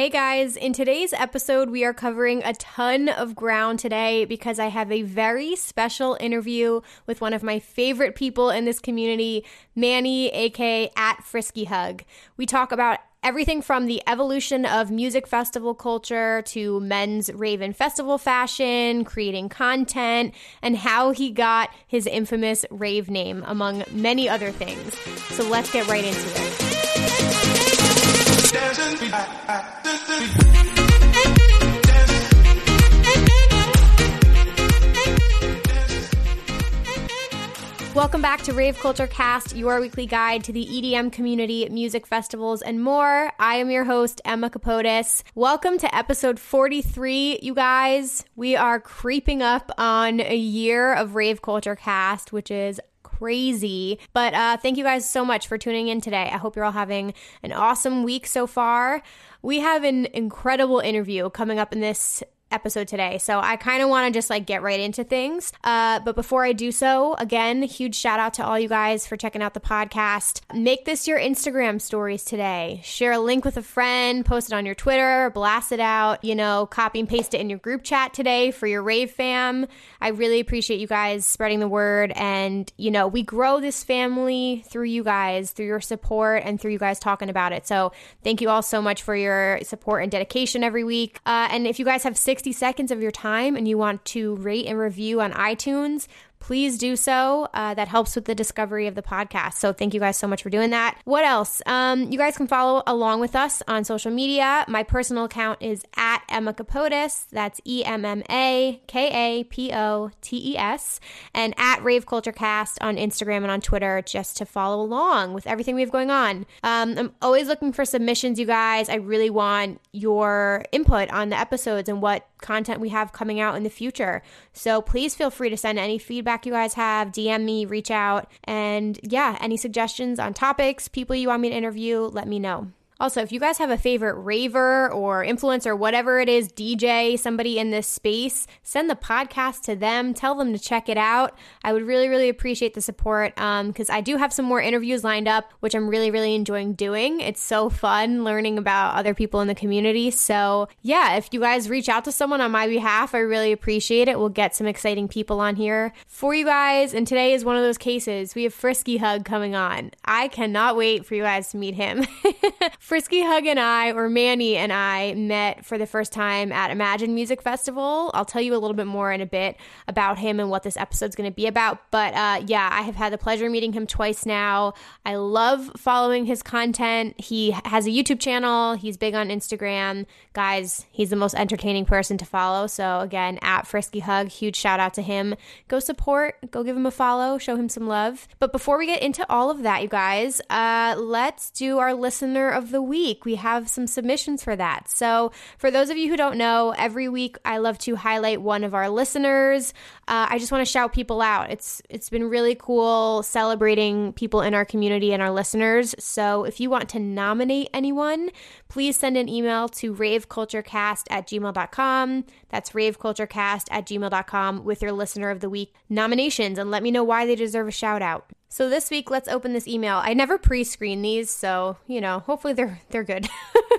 Hey guys, in today's episode, we are covering a ton of ground today because I have a very special interview with one of my favorite people in this community, Manny, aka at Frisky Hug. We talk about everything from the evolution of music festival culture to men's Raven festival fashion, creating content, and how he got his infamous rave name, among many other things. So let's get right into it. Welcome back to Rave Culture Cast, your weekly guide to the EDM community, music festivals, and more. I am your host, Emma Kapotes. Welcome to episode 43, you guys. We are creeping up on a year of Rave Culture Cast, which is crazy. But uh, thank you guys so much for tuning in today. I hope you're all having an awesome week so far. We have an incredible interview coming up in this episode today. So I kind of want to just like get right into things. Uh, but before I do so, again, huge shout out to all you guys for checking out the podcast. Make this your Instagram stories today. Share a link with a friend, post it on your Twitter, blast it out, you know, copy and paste it in your group chat today for your rave fam. I really appreciate you guys spreading the word. And, you know, we grow this family through you guys, through your support, and through you guys talking about it. So thank you all so much for your support and dedication every week. Uh, and if you guys have six 60 seconds of your time and you want to rate and review on iTunes, please do so. Uh, that helps with the discovery of the podcast. So thank you guys so much for doing that. What else? Um, you guys can follow along with us on social media. My personal account is at Emma Kapotes. That's E M M A K A P O T E S. And at Rave Culture Cast on Instagram and on Twitter just to follow along with everything we have going on. Um, I'm always looking for submissions, you guys. I really want your input on the episodes and what content we have coming out in the future. So please feel free to send any feedback you guys have, DM me, reach out. And yeah, any suggestions on topics, people you want me to interview, let me know. Also, if you guys have a favorite raver or influencer, whatever it is, DJ, somebody in this space, send the podcast to them. Tell them to check it out. I would really, really appreciate the support because um, I do have some more interviews lined up, which I'm really, really enjoying doing. It's so fun learning about other people in the community. So, yeah, if you guys reach out to someone on my behalf, I really appreciate it. We'll get some exciting people on here for you guys. And today is one of those cases. We have Frisky Hug coming on. I cannot wait for you guys to meet him. Frisky Hug and I, or Manny and I, met for the first time at Imagine Music Festival. I'll tell you a little bit more in a bit about him and what this episode's going to be about. But uh, yeah, I have had the pleasure of meeting him twice now. I love following his content. He has a YouTube channel, he's big on Instagram. Guys, he's the most entertaining person to follow. So again, at Frisky Hug, huge shout out to him. Go support, go give him a follow, show him some love. But before we get into all of that, you guys, uh, let's do our listener of the the week. We have some submissions for that. So, for those of you who don't know, every week I love to highlight one of our listeners. Uh, I just want to shout people out. It's it's been really cool celebrating people in our community and our listeners. So, if you want to nominate anyone, please send an email to raveculturecast at gmail.com. That's raveculturecast at gmail.com with your listener of the week nominations and let me know why they deserve a shout out. So this week, let's open this email. I never pre-screen these, so you know, hopefully they're they're good.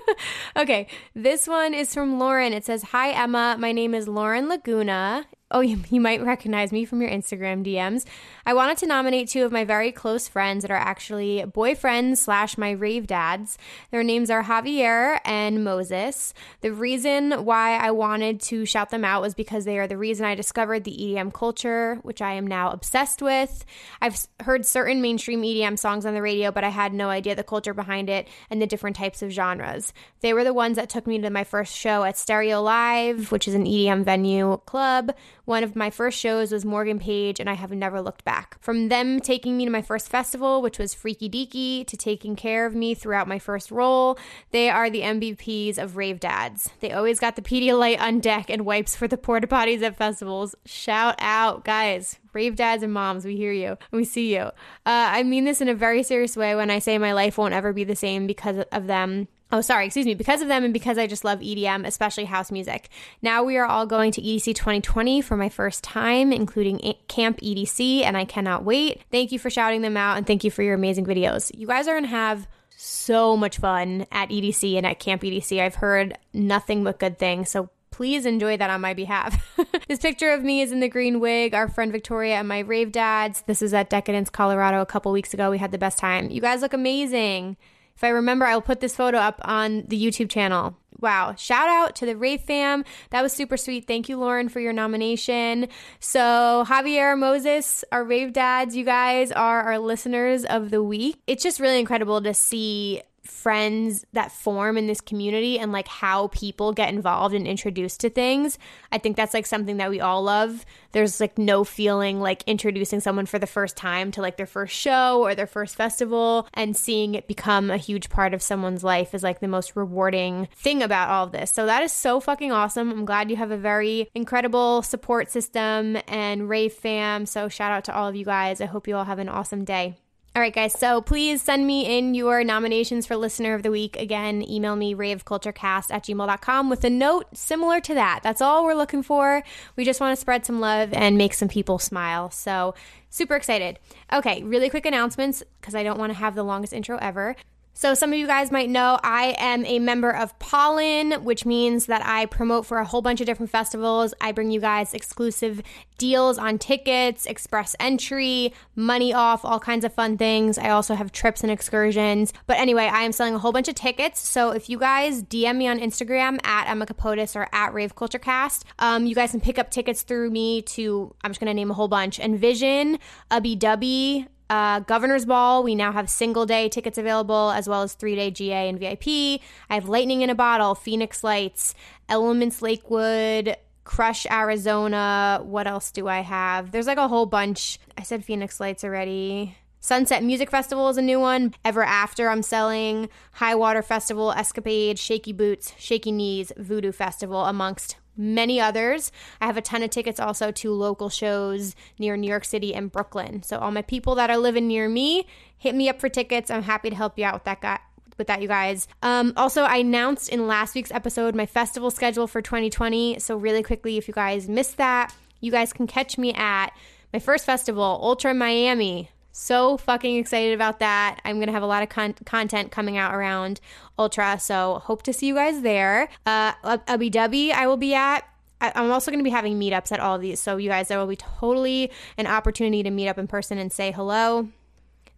okay, this one is from Lauren. It says, "Hi Emma, my name is Lauren Laguna. Oh, you, you might recognize me from your Instagram DMs. I wanted to nominate two of my very close friends that are actually boyfriends slash my rave dads. Their names are Javier and Moses. The reason why I wanted to shout them out was because they are the reason I discovered the EDM culture, which I am now obsessed with. I've heard certain mainstream EDM songs on the radio, but I had no idea the culture behind it and the different types of genres. They were the ones that took me to my first show at Stereo Live, which is an EDM venue club one of my first shows was Morgan Page, and I have never looked back. From them taking me to my first festival, which was Freaky Deaky, to taking care of me throughout my first roll, they are the MVPs of Rave Dads. They always got the Pedialyte on deck and wipes for the porta potties at festivals. Shout out, guys. Rave dads and moms, we hear you. We see you. Uh, I mean this in a very serious way when I say my life won't ever be the same because of them. Oh, sorry, excuse me. Because of them and because I just love EDM, especially house music. Now we are all going to EDC 2020 for my first time, including Camp EDC, and I cannot wait. Thank you for shouting them out and thank you for your amazing videos. You guys are going to have so much fun at EDC and at Camp EDC. I've heard nothing but good things. So please enjoy that on my behalf. this picture of me is in the green wig, our friend Victoria and my rave dads. This is at Decadence, Colorado a couple weeks ago. We had the best time. You guys look amazing. If I remember, I'll put this photo up on the YouTube channel. Wow. Shout out to the Rave fam. That was super sweet. Thank you, Lauren, for your nomination. So, Javier Moses, our Rave dads, you guys are our listeners of the week. It's just really incredible to see friends that form in this community and like how people get involved and introduced to things. I think that's like something that we all love. There's like no feeling like introducing someone for the first time to like their first show or their first festival and seeing it become a huge part of someone's life is like the most rewarding thing about all of this. So that is so fucking awesome. I'm glad you have a very incredible support system and Rave fam. So shout out to all of you guys. I hope you all have an awesome day. All right, guys. So please send me in your nominations for Listener of the Week. Again, email me raveculturecast at gmail.com with a note similar to that. That's all we're looking for. We just want to spread some love and make some people smile. So super excited. Okay, really quick announcements because I don't want to have the longest intro ever. So, some of you guys might know I am a member of Pollen, which means that I promote for a whole bunch of different festivals. I bring you guys exclusive deals on tickets, express entry, money off, all kinds of fun things. I also have trips and excursions. But anyway, I am selling a whole bunch of tickets. So, if you guys DM me on Instagram at Emma Kapotes or at Rave Culture Cast, um, you guys can pick up tickets through me to, I'm just going to name a whole bunch Envision, Ubbi Dubbi, uh, Governor's Ball, we now have single day tickets available as well as three day GA and VIP. I have Lightning in a Bottle, Phoenix Lights, Elements Lakewood, Crush Arizona. What else do I have? There's like a whole bunch. I said Phoenix Lights already. Sunset Music Festival is a new one. Ever After, I'm selling. High Water Festival, Escapade, Shaky Boots, Shaky Knees, Voodoo Festival, amongst many others. I have a ton of tickets also to local shows near New York City and Brooklyn. So all my people that are living near me, hit me up for tickets. I'm happy to help you out with that guy with that, you guys. Um, also, I announced in last week's episode my festival schedule for 2020. So, really quickly, if you guys missed that, you guys can catch me at my first festival, Ultra Miami, so fucking excited about that. I'm going to have a lot of con- content coming out around Ultra. So hope to see you guys there. Uh, Ubbi Dubbi, I will be at. I'm also going to be having meetups at all of these. So, you guys, there will be totally an opportunity to meet up in person and say hello.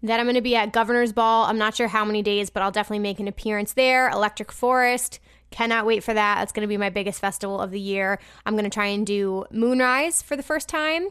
Then I'm going to be at Governor's Ball. I'm not sure how many days, but I'll definitely make an appearance there. Electric Forest. Cannot wait for that. It's going to be my biggest festival of the year. I'm going to try and do Moonrise for the first time.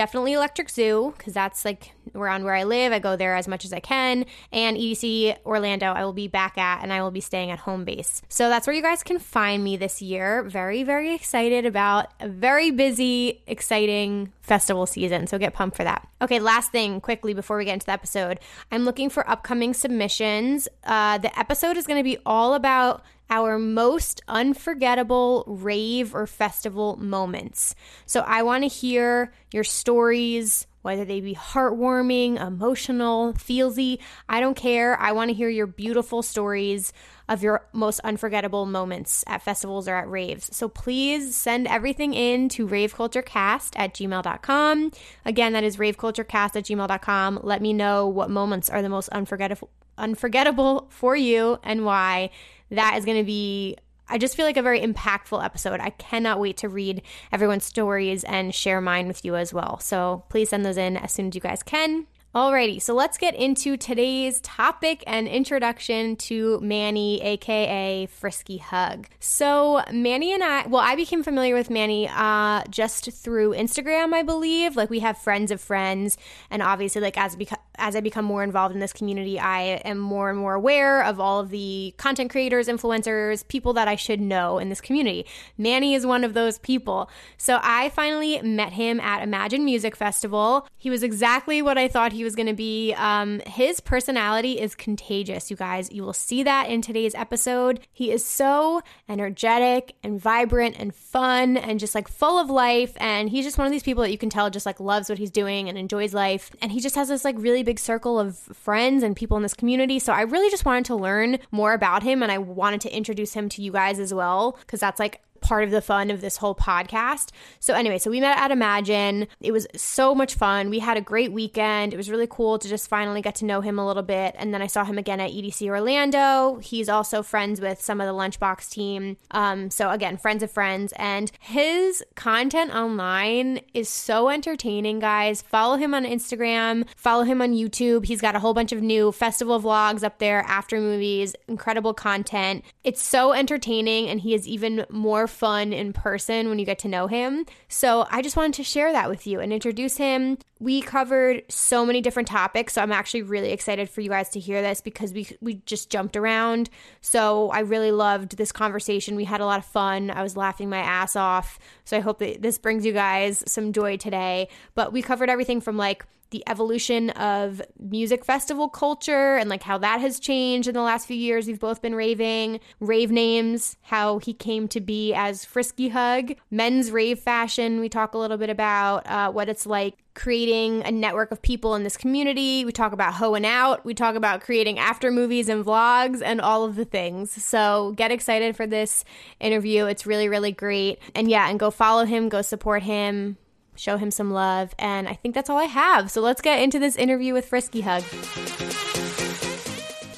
Definitely Electric Zoo, because that's like around where I live. I go there as much as I can. And EDC Orlando, I will be back at, and I will be staying at home base. So that's where you guys can find me this year. Very, very excited about a very busy, exciting festival season. So get pumped for that. Okay, last thing quickly before we get into the episode I'm looking for upcoming submissions. Uh, the episode is going to be all about our most unforgettable rave or festival moments. So I want to hear your stories, whether they be heartwarming, emotional, feelsy. I don't care. I want to hear your beautiful stories of your most unforgettable moments at festivals or at raves. So please send everything in to raveculturecast at gmail.com. Again, that is raveculturecast at gmail.com. Let me know what moments are the most unforgettable unforgettable for you and why that is going to be I just feel like a very impactful episode. I cannot wait to read everyone's stories and share mine with you as well. So please send those in as soon as you guys can. Alrighty, so let's get into today's topic and introduction to Manny, aka Frisky Hug. So, Manny and I, well, I became familiar with Manny uh, just through Instagram, I believe. Like, we have friends of friends, and obviously, like, as, beca- as I become more involved in this community, I am more and more aware of all of the content creators, influencers, people that I should know in this community. Manny is one of those people. So, I finally met him at Imagine Music Festival. He was exactly what I thought he he was going to be. Um, his personality is contagious, you guys. You will see that in today's episode. He is so energetic and vibrant and fun and just like full of life. And he's just one of these people that you can tell just like loves what he's doing and enjoys life. And he just has this like really big circle of friends and people in this community. So I really just wanted to learn more about him and I wanted to introduce him to you guys as well because that's like part of the fun of this whole podcast. So, anyway, so we met at Imagine. It was so much fun. We had a great weekend. It was really cool to just finally get to know him a little bit. And then I saw him again at EDC Orlando. He's also friends with some of the Lunchbox team. Um, so, again, friends of friends. And his content online is so entertaining, guys. Follow him on Instagram, follow him on YouTube. He's got a whole bunch of new festival vlogs up there after movies, incredible content. It's so entertaining, and he is even more fun in person when you get to know him. So I just wanted to share that with you and introduce him. We covered so many different topics, so I'm actually really excited for you guys to hear this because we we just jumped around. So I really loved this conversation. We had a lot of fun. I was laughing my ass off. So I hope that this brings you guys some joy today. But we covered everything from like the evolution of music festival culture and like how that has changed in the last few years. We've both been raving, rave names, how he came to be as Frisky Hug, men's rave fashion. We talk a little bit about uh, what it's like creating a network of people in this community. We talk about hoeing out. We talk about creating after movies and vlogs and all of the things. So get excited for this interview. It's really, really great. And yeah, and go follow him, go support him show him some love. And I think that's all I have. So let's get into this interview with Frisky Hug.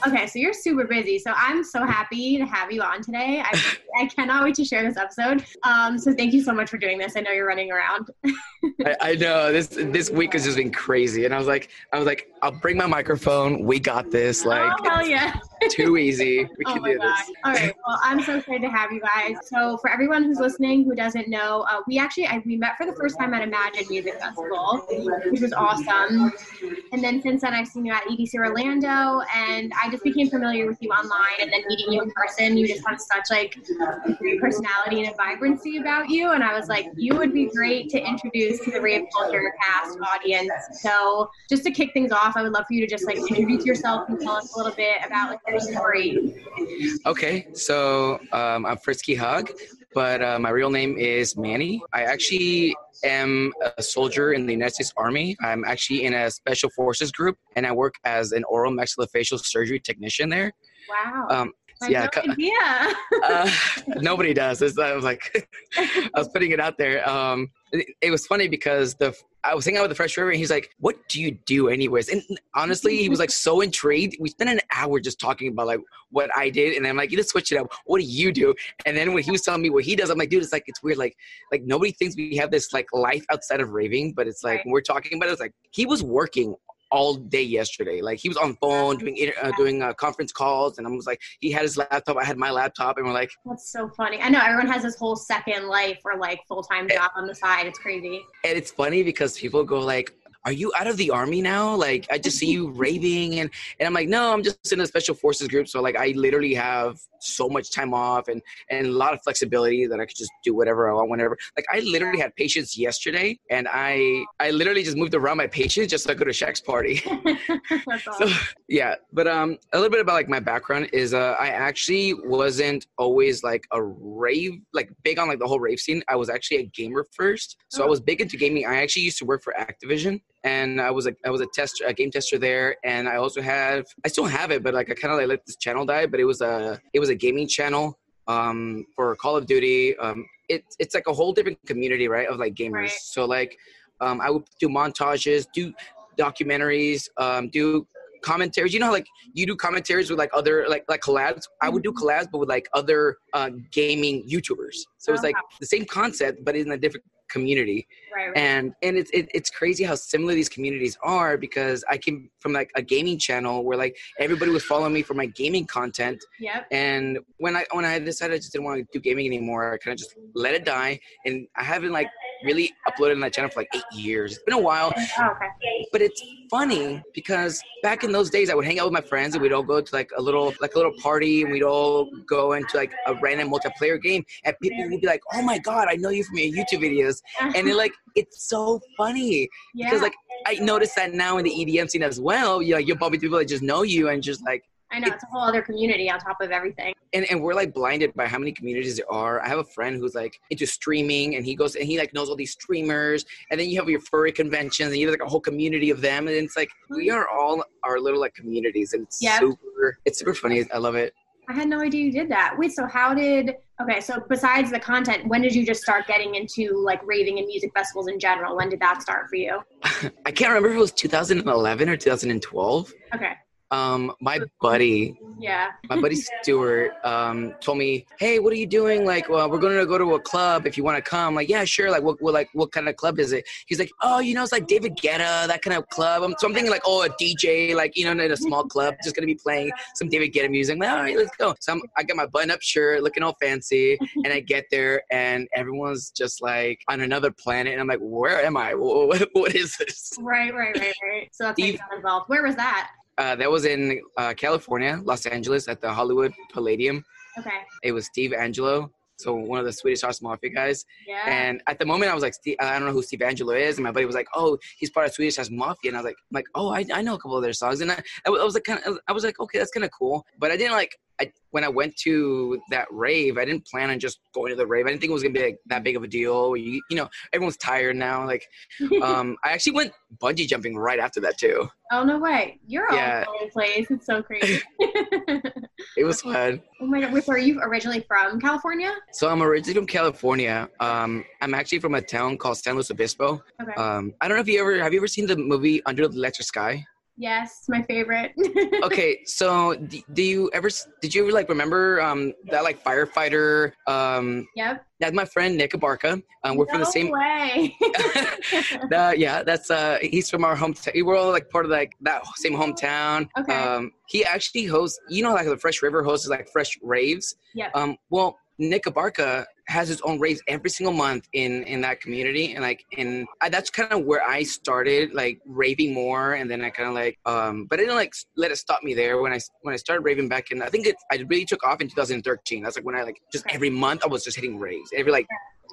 Okay, so you're super busy. So I'm so happy to have you on today. I, I cannot wait to share this episode. Um, so thank you so much for doing this. I know you're running around. I, I, know this this week has just been crazy, and I was like, I was like, I'll bring my microphone. We got this. Like, oh hell yeah! too easy. We oh can do God. this. All right. Well, I'm so excited to have you guys. So, for everyone who's listening who doesn't know, uh, we actually I, we met for the first time at Imagine Music Festival, which was awesome. And then since then, I've seen you at EDC Orlando, and I just became familiar with you online. And then meeting you in person, you just have such like personality and a vibrancy about you. And I was like, you would be great to introduce to the Rave Culture Cast audience. So, just to kick things off, I would love for you to just like introduce yourself and tell us a little bit about like your story. Okay, so um, I'm Frisky Hug, but uh, my real name is Manny. I actually am a soldier in the United States Army. I'm actually in a special forces group, and I work as an oral maxillofacial surgery technician there. Wow. Um, yeah, no idea. uh, nobody does. It's, I was like, I was putting it out there. Um, it, it, was funny because the I was hanging out with the Fresh Raver, and he's like, "What do you do, anyways?" And honestly, he was like so intrigued. We spent an hour just talking about like what I did, and I'm like, "You just switch it up. What do you do?" And then when he was telling me what he does, I'm like, "Dude, it's like it's weird. Like like nobody thinks we have this like life outside of raving, but it's like right. when we're talking about it, it's like he was working all day yesterday. Like he was on phone doing uh, doing uh, conference calls, and I was like, he had his laptop, I had my laptop, and we're like, that's so funny. I know everyone has this whole second life or like full time job on the side. It's crazy. And it's funny because people go like, are you out of the army now? Like, I just see you raving. And, and I'm like, no, I'm just in a special forces group. So like, I literally have so much time off and, and a lot of flexibility that I could just do whatever I want, whenever. Like I literally had patients yesterday and I, I literally just moved around my patients just so I go to Shaq's party. awesome. So yeah. But, um, a little bit about like my background is, uh, I actually wasn't always like a rave, like big on like the whole rave scene. I was actually a gamer first. So oh. I was big into gaming. I actually used to work for Activision and I was a I was a tester, a game tester there, and I also have I still have it, but like I kind of like let this channel die. But it was a it was a gaming channel um, for Call of Duty. Um, it, it's like a whole different community, right, of like gamers. Right. So like um, I would do montages, do documentaries, um, do commentaries. You know, like you do commentaries with like other like like collabs. I would do mm-hmm. collabs, but with like other uh, gaming YouTubers. So it's like the same concept, but in a different community right, right. and and it's it, it's crazy how similar these communities are because i came from like a gaming channel where like everybody was following me for my gaming content yep. and when i when i decided i just didn't want to do gaming anymore i kind of just let it die and i haven't like really uploaded on that channel for like eight years. It's been a while. Oh, okay. But it's funny because back in those days, I would hang out with my friends and we'd all go to like a little like a little party and we'd all go into like a random multiplayer game and people would be like, "Oh my god, I know you from your YouTube videos," and uh-huh. they're like, "It's so funny yeah. because like I noticed that now in the EDM scene as well. You like you'll bump into people that just know you and just like I know it's a whole other community on top of everything. And and we're like blinded by how many communities there are. I have a friend who's like into streaming and he goes and he like knows all these streamers and then you have your furry conventions and you have like a whole community of them and it's like we mm-hmm. are all our little like communities and it's yep. super it's super funny. I love it. I had no idea you did that. Wait, so how did okay, so besides the content, when did you just start getting into like raving and music festivals in general? When did that start for you? I can't remember if it was 2011 or 2012. Okay. Um, my buddy, Yeah. my buddy Stuart, um, told me, "Hey, what are you doing? Like, well, we're going to go to a club. If you want to come, like, yeah, sure. Like, what, what, like, what kind of club is it?" He's like, "Oh, you know, it's like David Guetta, that kind of club." I'm, so I'm thinking like, "Oh, a DJ, like, you know, in a small club, just gonna be playing some David Guetta music." I'm like, all right, let's go. So I'm, I got my button-up shirt, looking all fancy, and I get there, and everyone's just like on another planet, and I'm like, "Where am I? What, what is this?" Right, right, right, right. So that's got involved. Where was that? Uh, that was in uh, California, Los Angeles, at the Hollywood Palladium. Okay. It was Steve Angello, so one of the Swedish House Mafia guys. Yeah. And at the moment, I was like, Steve, I don't know who Steve Angello is, and my buddy was like, "Oh, he's part of Swedish House Mafia," and I was like, I'm like, "Oh, I, I know a couple of their songs," and I, I was- I was like, kind of, I was like, "Okay, that's kind of cool," but I didn't like. I, when I went to that rave, I didn't plan on just going to the rave. I didn't think it was gonna be like, that big of a deal. You, you know, everyone's tired now. Like, um, I actually went bungee jumping right after that too. oh no way. You're all yeah. over the place. It's so crazy. It was fun. oh my god. Wait, so are you originally from California? So I'm originally from California. Um, I'm actually from a town called San Luis Obispo. Okay. Um, I don't know if you ever have you ever seen the movie Under the Electric Sky? Yes, my favorite. Okay, so do, do you ever did you ever like remember um, that like firefighter? Um, yep. that's my friend Nick Abarca. Um, we're from the No same. way. Uh, yeah, that's uh, he's from our hometown. We're all like part of like that same hometown. Okay. Um, he actually hosts, you know, like the Fresh Raver hosts like Fresh Raves. Yeah. Um, well, Nick Abarca has his own raves every single month in in that community, and like, and I, that's kind of where I started like raving more, and then I kind of like, um, but I didn't like let it stop me there when I when I started raving back in. I think it I really took off in 2013. That's like when I like just every month I was just hitting raves every like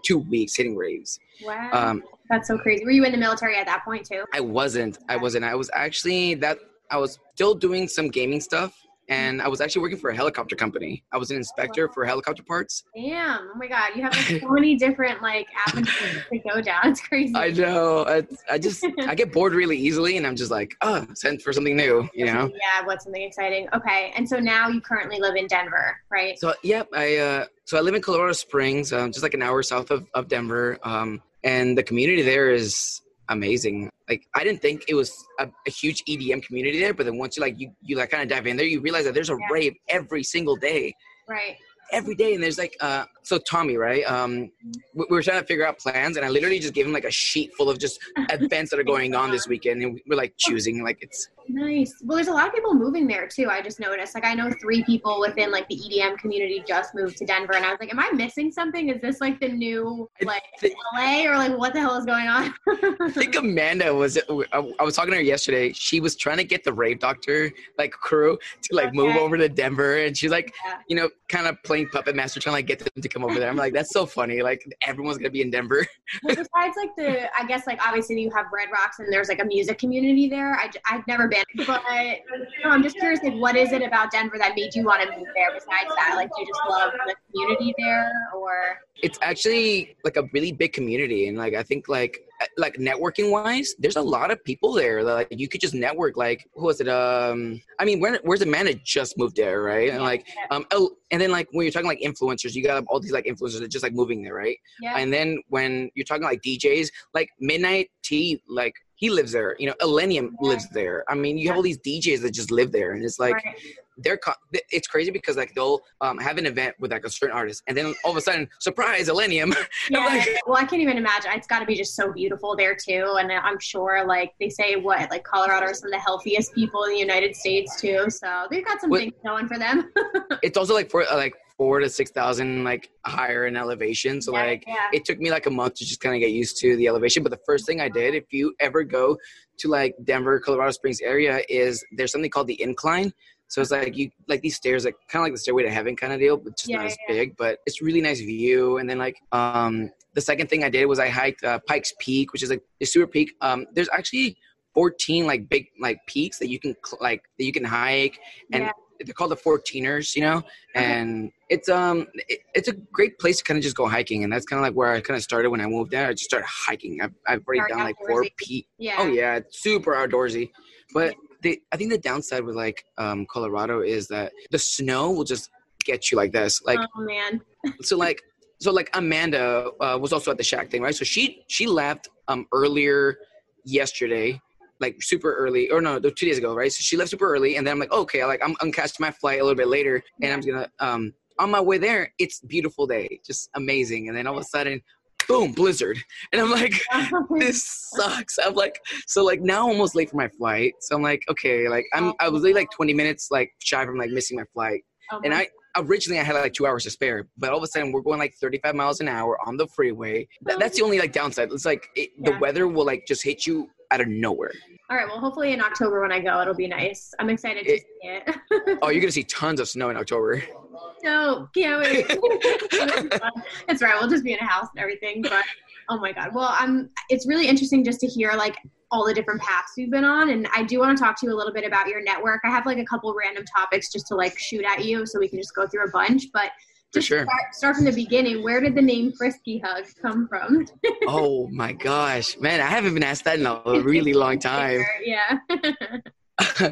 two weeks hitting raves. wow. Um, That's so crazy. Were you in the military at that point too? I wasn't. I wasn't. I was actually that. I was still doing some gaming stuff, and I was actually working for a helicopter company. I was an inspector for helicopter parts. Damn. Oh my god. You have like, so many different like avenues to go down. It's crazy. I know. I, I just I get bored really easily, and I'm just like, oh, sent for something new, you know. Yeah, what's something exciting? Okay, and so now you currently live in Denver, right? So yep, I uh, so I live in Colorado Springs, um, just like an hour south of of Denver, um, and the community there is amazing. Like I didn't think it was a, a huge EDM community there, but then once you like you you like kind of dive in there, you realize that there's a Yeah. rave every single day. Right. every day and there's like uh so tommy right um we, we were trying to figure out plans and i literally just gave him like a sheet full of just events that are going on this weekend and we're like choosing like it's Nice. Well, there's a lot of people moving there too. I just noticed. Like, I know three people within like the EDM community just moved to Denver, and I was like, "Am I missing something? Is this like the new like thi- LA or like what the hell is going on?" i think amanda was I, I was talking to her yesterday she was trying to get the rave doctor like crew to like move over to denver and she's like Yeah. you know kind of playing puppet master trying to like get them to come over there. I'm like that's so funny. Like everyone's gonna be in denver. Well, besides like the, I guess like obviously you have Red Rocks and there's like a music community there. I, I've never been, but you know, I'm just curious, like, what is it about Denver that made you want to move there? Besides that, like, do you just love the community there, or? It's actually like a really big community and like i think like uh, like networking wise there's a lot of people there that like you could just network like who was it um i mean where, where's amanda just moved there right? And like um oh, and then like when you're talking like influencers you got all these like influencers that just like moving there right yeah, and then when you're talking like djs like midnight tea like he lives there you know Illenium Yeah. lives there i mean you have all these djs that just live there and it's like right. they're co- it's crazy because like they'll um, have an event with like a certain artist and then all of a sudden surprise Illenium Yeah. like- well, I can't even imagine. It's got to be just so beautiful there too, and I'm sure like they say what like Colorado are some of the healthiest people in the United States too. So they've got some things going for them. it's also like for uh, like four to six thousand like higher in elevation. So Yeah, like yeah. it took me like a month to just kind of get used to the elevation. But the first thing i did if you ever go to like denver colorado springs area is there's something called the incline. So it's like you like these stairs like kind of like the stairway to heaven kind of deal but just Yeah, not as big but it's really nice view. And then like um the second thing i did was i hiked uh, pikes peak which is like a super peak. Um there's actually 14 like big like peaks that you can like that you can hike. And Yeah. They're called the 14ers you know and it's um it, it's a great place to kind of just go hiking and that's kind of like where i kind of started when i moved there i just started hiking i've, I've already Very done like four peak yeah. oh yeah it's super outdoorsy but the, i think the downside with like um colorado is that the snow will just get you like this. Like, oh man. so like, so like Amanda uh, was also at the Shaq thing, right? So she she left um earlier yesterday, like super early, or no, two days ago, right? So she left super early, and then I'm like, okay, like I'm, I'm catching my flight a little bit later, and I'm gonna um on my way there, it's beautiful day, just amazing, and then all of a sudden. Boom, blizzard. And I'm like, this sucks. I'm like, so like now I'm almost late for my flight. So I'm like, okay, like I'm I was late like 20 minutes like shy from like missing my flight. Okay. And I originally I had like two hours to spare, but all of a sudden we're going like 35 miles an hour on the freeway. Th- that's the only like downside. It's like it, the weather will like just hit you out of nowhere. All right. Well, hopefully in October when I go, it'll be nice. I'm excited to It- see it. Oh, you're gonna see tons of snow in October. no, can't wait. It's right. We'll just be in a house and everything. But oh my god. Well, I'm. It's really interesting just to hear like all the different paths you've been on, and I do want to talk to you a little bit about your network. I have like a couple random topics just to like shoot at you, so we can just go through a bunch. But For sure. start, start from the beginning. Where did the name Frisky Hug come from? oh my gosh, man, I haven't been asked that in a really long time. yeah.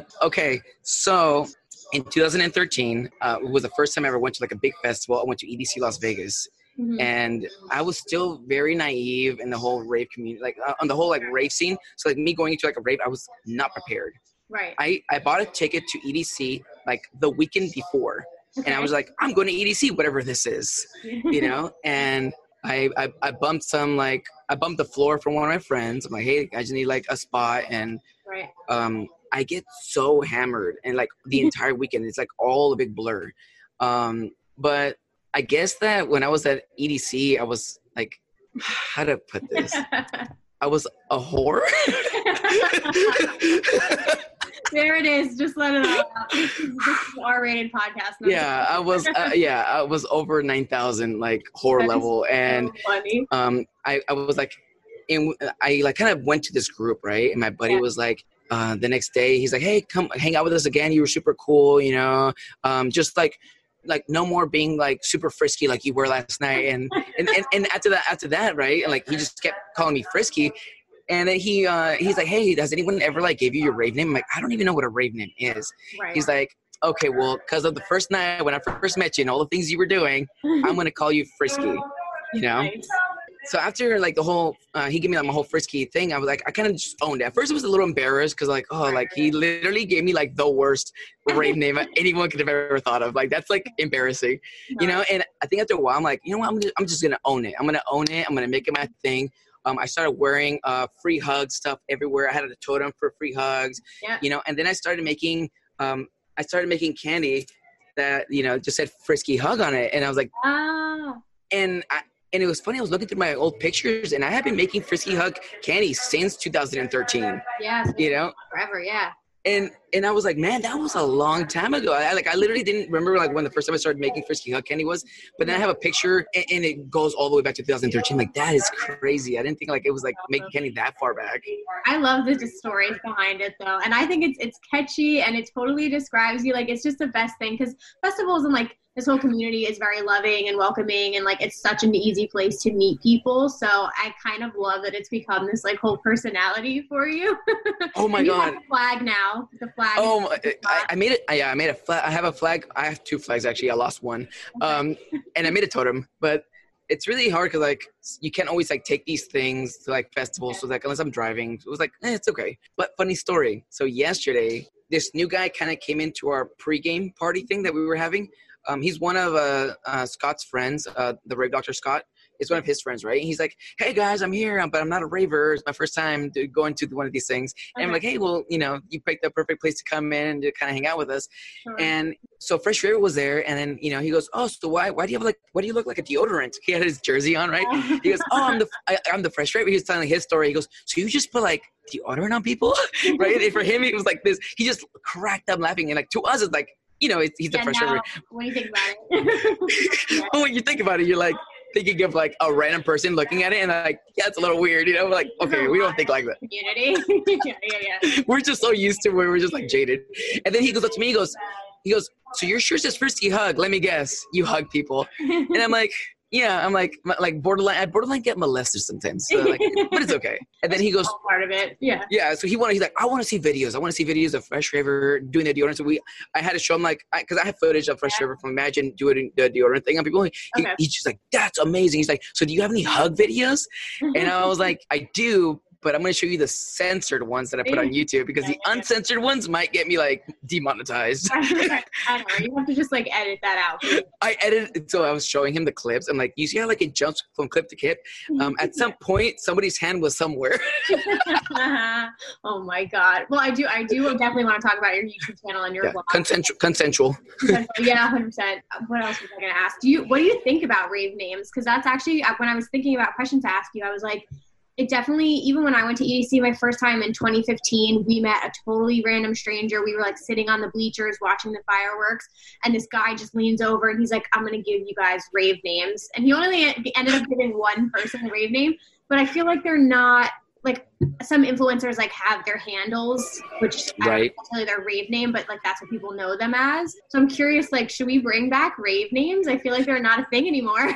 okay, so in 2013 uh, was the first time I ever went to like a big festival. I went to EDC Las Vegas. Mhm. and I was still very naive in the whole rave community, like uh, on the whole like rave scene. So like me going into like a rave, I was not prepared. Right. I I bought a ticket to EDC like the weekend before, and I was like, I'm going to EDC, whatever this is, you know. and I, I I bumped some like I bumped the floor from one of my friends. I'm like, hey, I just need like a spot, and right. um, I get so hammered, and like the entire weekend, it's like all a big blur. Um, but I guess that when I was at EDC, I was like, how to put this? I was a whore. There it is. Just let it all out. This is, this is an R-rated podcast. not yeah, I was. Uh, yeah, I was over nine thousand like horror That level, and funny. um, I I was like, and I like kind of went to this group right, and my buddy Yeah. was like. Uh, the next day, he's like, "Hey, come hang out with us again. You were super cool, you know. Um, just like, like no more being like super frisky like you were last night." And and, and, and after that, after that, right? And like he just kept calling me frisky. And then he uh, he's like, "Hey, has anyone ever like gave you your rave name?" I'm like, "I don't even know what a rave name is." Right. He's like, "Okay, well, because of the first night when I first met you and all the things you were doing, I'm gonna call you frisky." You know. So after like the whole, uh, he gave me like my whole frisky thing. I was like, I kind of just owned it. At first, I was a little embarrassed because like, oh, like he literally gave me like the worst rave name anyone could have ever thought of. Like that's like embarrassing, you know. And I think after a while, I'm like, you know what? I'm just, I'm just gonna own it. I'm gonna own it. I'm gonna make it my thing. Um, I started wearing uh, free hug stuff everywhere. I had a totem for free hugs, Yeah. you know. And then I started making, um, I started making candy that you know just said frisky hug on it, and I was like Ah. and I, and it was funny. I was looking through my old pictures, and I had been making Frisky Hug candy since 2013. Yeah. so You know, Forever. Yeah. And and I was like, man, that was a long time ago. I like I literally didn't remember like when the first time I started making Frisky Hug candy was. But then I have a picture, and, and it goes all the way back to 2013. Like that is crazy. I didn't think like it was like making candy that far back. I love the stories behind it though, and I think it's it's catchy and it totally describes you. Like it's just the best thing because festivals and like this whole community is very loving and welcoming, and like it's such an easy place to meet people. So I kind of love that it's become this like whole personality for you. Oh my god. have a flag now. The flag. Oh, my- I, I made it. Yeah, I made a flag. I have a flag. I have two flags actually. I lost one. Um, and I made a totem, but it's really hard because like you can't always like take these things to like festivals. So like unless I'm driving, it was like eh, it's okay. But funny story. So yesterday, this new guy kind of came into our pregame party thing that we were having. Um, he's one of uh, uh, Scott's friends, uh, the rave doctor Scott. Is one of his friends, right? And he's like, "Hey guys, I'm here, but I'm not a raver. It's my first time to going to one of these things." And I'm like, "Hey, well, you know, you picked the perfect place to come in and to kind of hang out with us." And so Fresh Raver was there, and then you know he goes, "Oh, so why why do you have like why do you look like a deodorant?" He had his jersey on, right? He goes, "Oh, I'm the I, I'm the Fresh Raver." He was telling his story. He goes, "So you just put like deodorant on people, right?" And for him, it was like this. He just cracked up laughing, and like to us, it's like you know, he's the Fresh now, do you think about it? When you think about it, you're like thinking of like a random person looking at it, and like, yeah, it's a little weird, you know? Like, okay, we don't think like that. Community. yeah, yeah, yeah. we're just so used to where we're just like jaded. And then he goes up to me, he goes, he goes, so your shirt says frisky hug. Let me guess, you hug people. And I'm like, yeah, I'm like, like borderline. I borderline get molested sometimes, so like, but it's okay. And then he goes, part of it. Yeah. yeah. So he wanted. He's like, I want to see videos. I want to see videos of Fresh Raver doing the deodorant. So we, I had to show him like, because I, have footage of Fresh Yeah. River from Imagine doing the deodorant thing on people. He, he- Okay. he's just like, that's amazing. He's like, so do you have any hug videos? And I was like, I do, but I'm going to show you the censored ones that I put on YouTube because the uncensored ones might get me like demonetized. I don't know. You have to just like edit that out. I edited, so I was showing him the clips. I'm like, you see how like it jumps from clip to clip? Um, at some point, somebody's hand was somewhere. oh my god. Well, I do. I do definitely want to talk about your YouTube channel and your yeah, blog. consensual. consensual. yeah, hundred percent. What else was I going to ask? Do you? What do you think about rave names? Because that's actually uh, when I was thinking about questions to ask you. I was like, it definitely. Even when I went to EDC my first time in 2015, we met a totally random stranger. We were like sitting on the bleachers watching the fireworks, and this guy just leans over and he's like, "I'm going to give you guys rave names." And he only ended up giving one person a rave name, but I feel like they're not like some influencers like have their handles, which I don't Right. necessarily their rave name, but like that's what people know them as. So I'm curious, like, should we bring back rave names? I feel like they're not a thing anymore.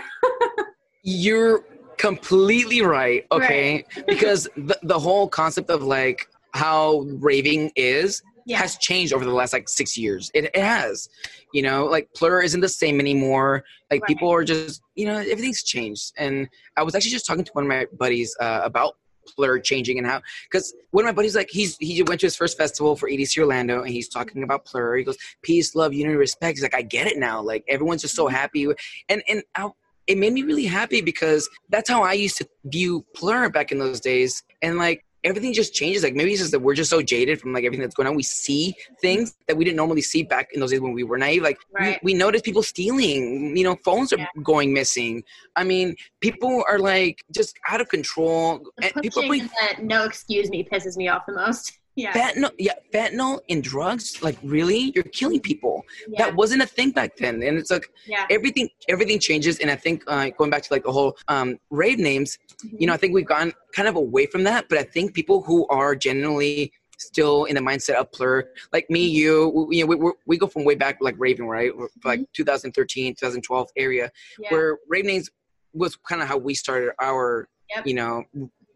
You're completely right. Okay, because the the whole concept of like how raving is yeah. has changed over the last like six years. It, it has, you know, like Plur isn't the same anymore. Like Right. people are just, you know, everything's changed. And I was actually just talking to one of my buddies uh, about Plur changing and how, because one of my buddies like he's he went to his first festival for EDC Orlando and he's talking about Plur. He goes, peace, love, unity, respect. He's like, I get it now. Like everyone's just so happy, and and I, it made me really happy because that's how I used to view Plur back in those days. And like everything just changes. Like maybe it's just that we're just so jaded from like everything that's going on. We see things that we didn't normally see back in those days when we were naive. Like Right. we, we notice people stealing, you know, phones are Yeah. going missing. I mean, people are like just out of control. The And people are pushing and no excuse me pisses me off the most. Yeah. fentanyl, yeah, fentanyl in drugs. Like really, you're killing people. yeah. That wasn't a thing back then. And it's like, yeah. everything everything changes and i think uh, going back to like the whole um, rave names you know i think we've gone kind of away from that but i think people who are genuinely still in the mindset of plur like me you we, you know, we, we, go from way back like raving right We're like 2013 2012 area yeah. where rave names was kind of how we started our Yep. you know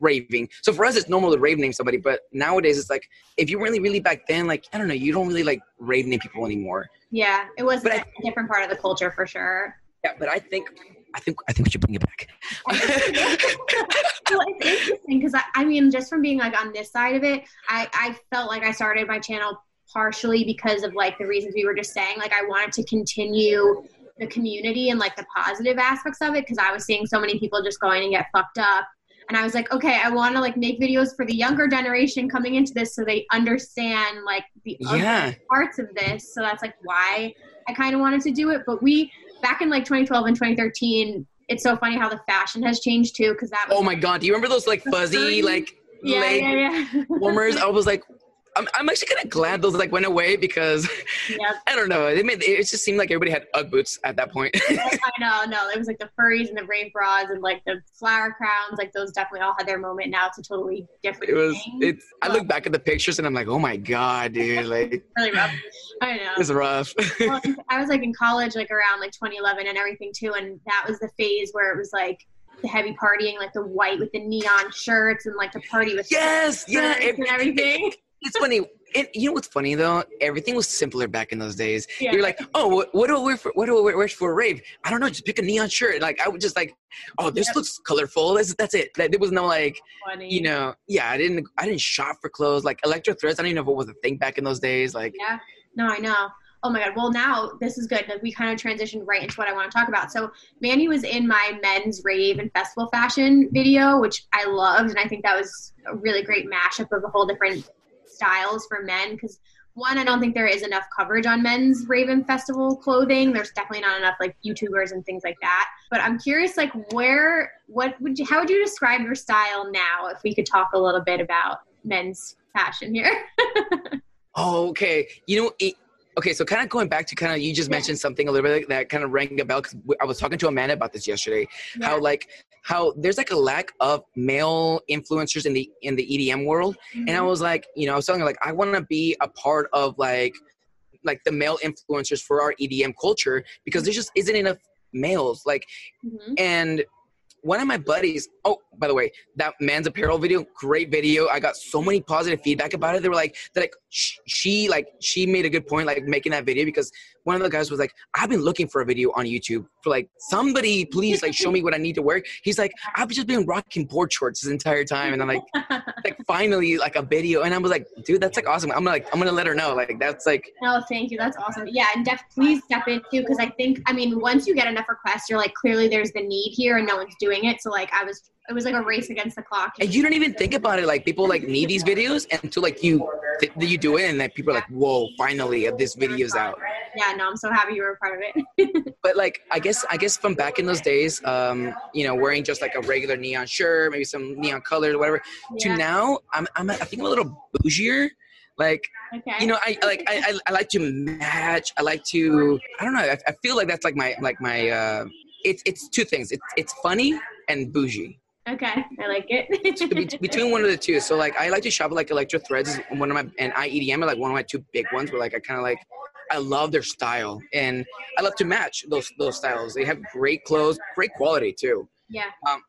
raving so for us it's normal to rave name somebody but nowadays it's like if you really really back then like i don't know you don't really like rave name people anymore yeah. It was But a I- different part of the culture for sure. yeah but i think i think i think we should bring it back well, it's interesting because I, I mean, just from being like on this side of it, I, I felt like I started my channel partially because of like the reasons we were just saying. Like, I wanted to continue the community and like the positive aspects of it because I was seeing so many people just going and get fucked up. And I was like, okay, I want to like make videos for the younger generation coming into this so they understand like the other yeah parts of this. So that's like why I kind of wanted to do it. But we back in like 2012 and 2013, it's so funny how the fashion has changed too. Because that oh was Oh my god! Do you remember those like fuzzy like yeah, leg yeah, yeah. warmers? I was like, I'm, I'm actually kind of glad those like went away because. I don't know. It made it just seemed like everybody had UGG boots at that point. I know, no, it was like the furries and the rave bras and like the flower crowns. Like those definitely all had their moment. Now it's a totally different. it was. thing. It's. I look back at the pictures and I'm like, oh my god, dude! Like really rough. I know. it's rough. well, I was like in college, like around like 2011 and everything too, and that was the phase where it was like the heavy partying, like the white with the neon shirts and like the party with yes, yeah. it- and everything. It's funny. It, you know what's funny though? Everything was simpler back in those days. Yeah. You're like, oh, what, what do I wear for what do I wear, for a rave? I don't know. Just pick a neon shirt. Like I would just like, oh, this Yep. looks colorful. That's that's it. Like, there was no like, Funny. you know, yeah. I didn't I didn't shop for clothes. Like electro threads. I didn't even know if it was a thing back in those days. Like Yeah. No, I know. Oh my god. Well, now this is good. Like we kind of transitioned right into what I want to talk about. So Manny was in my men's rave and festival fashion video, which I loved, and I think that was a really great mashup of a whole different styles for men. Because one, I don't think there is enough coverage on men's Raven festival clothing. There's definitely not enough like YouTubers and things like that. But I'm curious, like where, what would you, how would you describe your style now? If we could talk a little bit about men's fashion here. Oh, okay. You know, it, okay. So kind of going back to kind of you just Yeah. mentioned something a little bit that kind of rang a bell because I was talking to Amanda about this yesterday. How like how there's like a lack of male influencers in the in the EDM world, and I was like, you know, I was telling her like I want to be a part of like like the male influencers for our EDM culture because there just isn't enough males. Like, Mhm. and one of my buddies, oh, by the way, that man's apparel video, great video. I got so many positive feedback about it. They were like, they're like, sh- she like she made a good point, like making that video because one of the guys was like, I've been looking for a video on YouTube for like somebody, please like show me what I need to wear. He's like, I've just been rocking board shorts this entire time, and I'm like, like finally like a video, and I was like, dude, that's like awesome. I'm like, I'm gonna let her know, like that's like, No, thank you. That's awesome. Yeah, and def- please step in too, because I think, I mean, once you get enough requests, you're like, clearly there's the need here, and no one's doing it. So like, I was, it was like a race against the clock. and you don't even think about it, like people like need these videos until like you th- you do it, and like people are like, whoa, finally this video's out. Yeah, no, I'm so happy you were a part of it. but like i guess i guess from back in those days um you know wearing just like a regular neon shirt maybe some neon colors or whatever to now i'm i'm i think i'm a little bougier like Okay. you know i like I, I i like to match i like to i don't know i, I feel like that's like my like my uh it's it's two things it's it's funny and bougie okay, I like it. Between one of the two so like i like to shop like electro threads is one of my and iedm are like one of my two big ones where like i kind of like I love their style and I love to match those those styles. They have great clothes, great quality too. yeah. Um,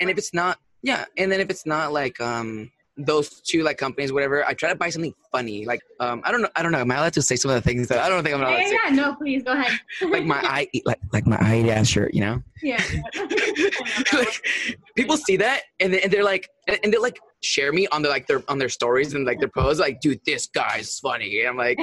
and if it's not, yeah, and then if it's not like um those two like companies, whatever, I try to buy something funny. Like um I don't know, I don't know. Am I allowed to say some of the things that I don't think I'm allowed Yeah, to say? yeah, no, please go ahead. Like my I like like my Adidas shirt, you know. yeah. like, people see that and, and they're like and, and they like share me on their like their on their stories and like their posts like dude this guy's funny and i'm like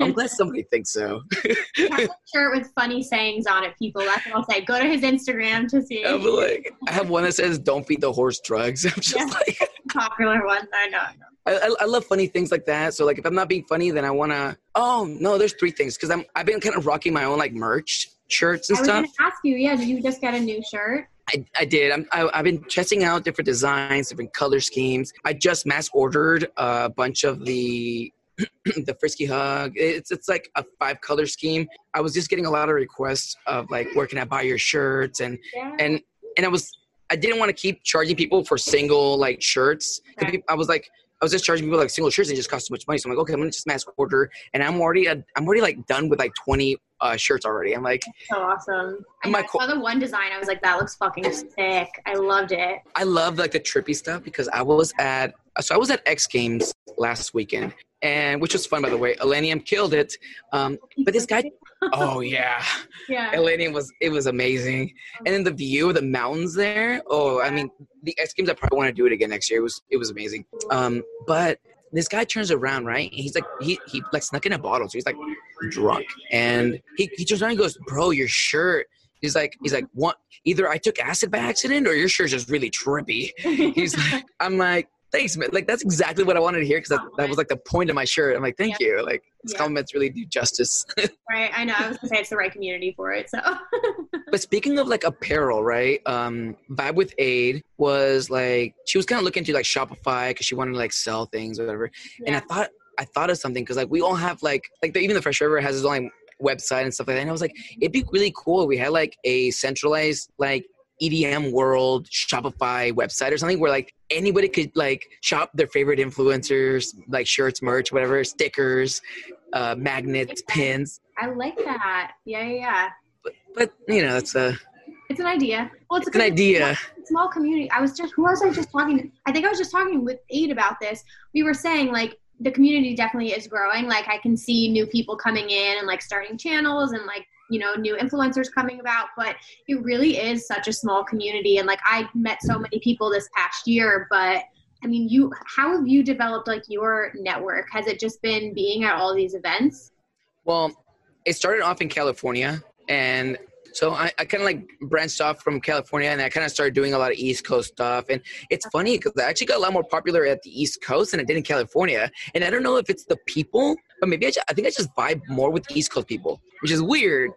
i'm glad somebody thinks so shirt with funny sayings on it, people. That's what I'll say. Go to his Instagram to see i'm like i have one that says don't feed the horse drugs i'm just Yeah. like popular one I know. I, I, love funny things like that so like if i'm not being funny then i want to oh no there's three things because i'm i've been kind of rocking my own like merch shirts and stuff. I was stuff going to ask you, yeah, did you just get a new shirt? I, I did. I'm, I, I've been testing out different designs, different color schemes. I just mass ordered a bunch of the the frisky hug. It's it's like a five color scheme. I was just getting a lot of requests of like, where can I buy your shirts? And Yeah. and and I was I didn't want to keep charging people for single like shirts Okay. I was like. I was just charging people like single shirts and it just cost too much money. So I'm like, okay, I'm gonna just mass order, and I'm already, I'm already like done with like 20 uh, shirts already. I'm like, so awesome. I, My I saw the one design. I was like, that looks fucking sick. I loved it. I love like the trippy stuff because I was at so I was at X Games last weekend and which was fun by the way. Illenium killed it. Um, but this guy, oh yeah, yeah. Illenium was it was amazing. And then the view of the mountains there. Oh, I mean the X Games. I probably want to do it again next year. It was it was amazing. Um, but this guy turns around right. And he's like he he like snuck in a bottle, so he's like drunk, and he he turns around and goes, "Bro, your shirt." He's like, he's like, what? Either I took acid by accident, or your shirt's just really trippy. He's like, I'm like, thanks, man. Like that's exactly what I wanted to hear because that, that was like the point of my shirt. I'm like, thank you. Like these Yeah. compliments really do justice. right. I know. I was gonna say it's the right community for it. So but speaking of like apparel, right? Um, Vibe with Aid was like she was kind of looking to like Shopify because she wanted to like sell things or whatever. And I thought I thought of something because like we all have like like the, even the Fresh Raver has his own website and stuff like that. And I was like, it'd be really cool. if We had like a centralized like EDM world Shopify website or something where like anybody could like shop their favorite influencers, like shirts, merch, whatever, stickers, uh, magnets, pins. I like that. Yeah, yeah, yeah. But you know, it's a It's an idea. Well, it's, it's an idea. small community. I was just who was I just talking? I think I was just talking with Aid about this. We were saying like the community definitely is growing. Like I can see new people coming in and like starting channels and like you know new influencers coming about. But it really is such a small community. And like I met so many people this past year, but. I mean, you. How have you developed like your network? Has it just been being at all these events? Well, it started off in California, and so I, I kind of like branched off from California, and I kind of started doing a lot of East Coast stuff. And it's funny because I actually got a lot more popular at the East Coast than I did in California. And I don't know if it's the people, but maybe I, just, I think I just vibe more with East Coast people, which is weird.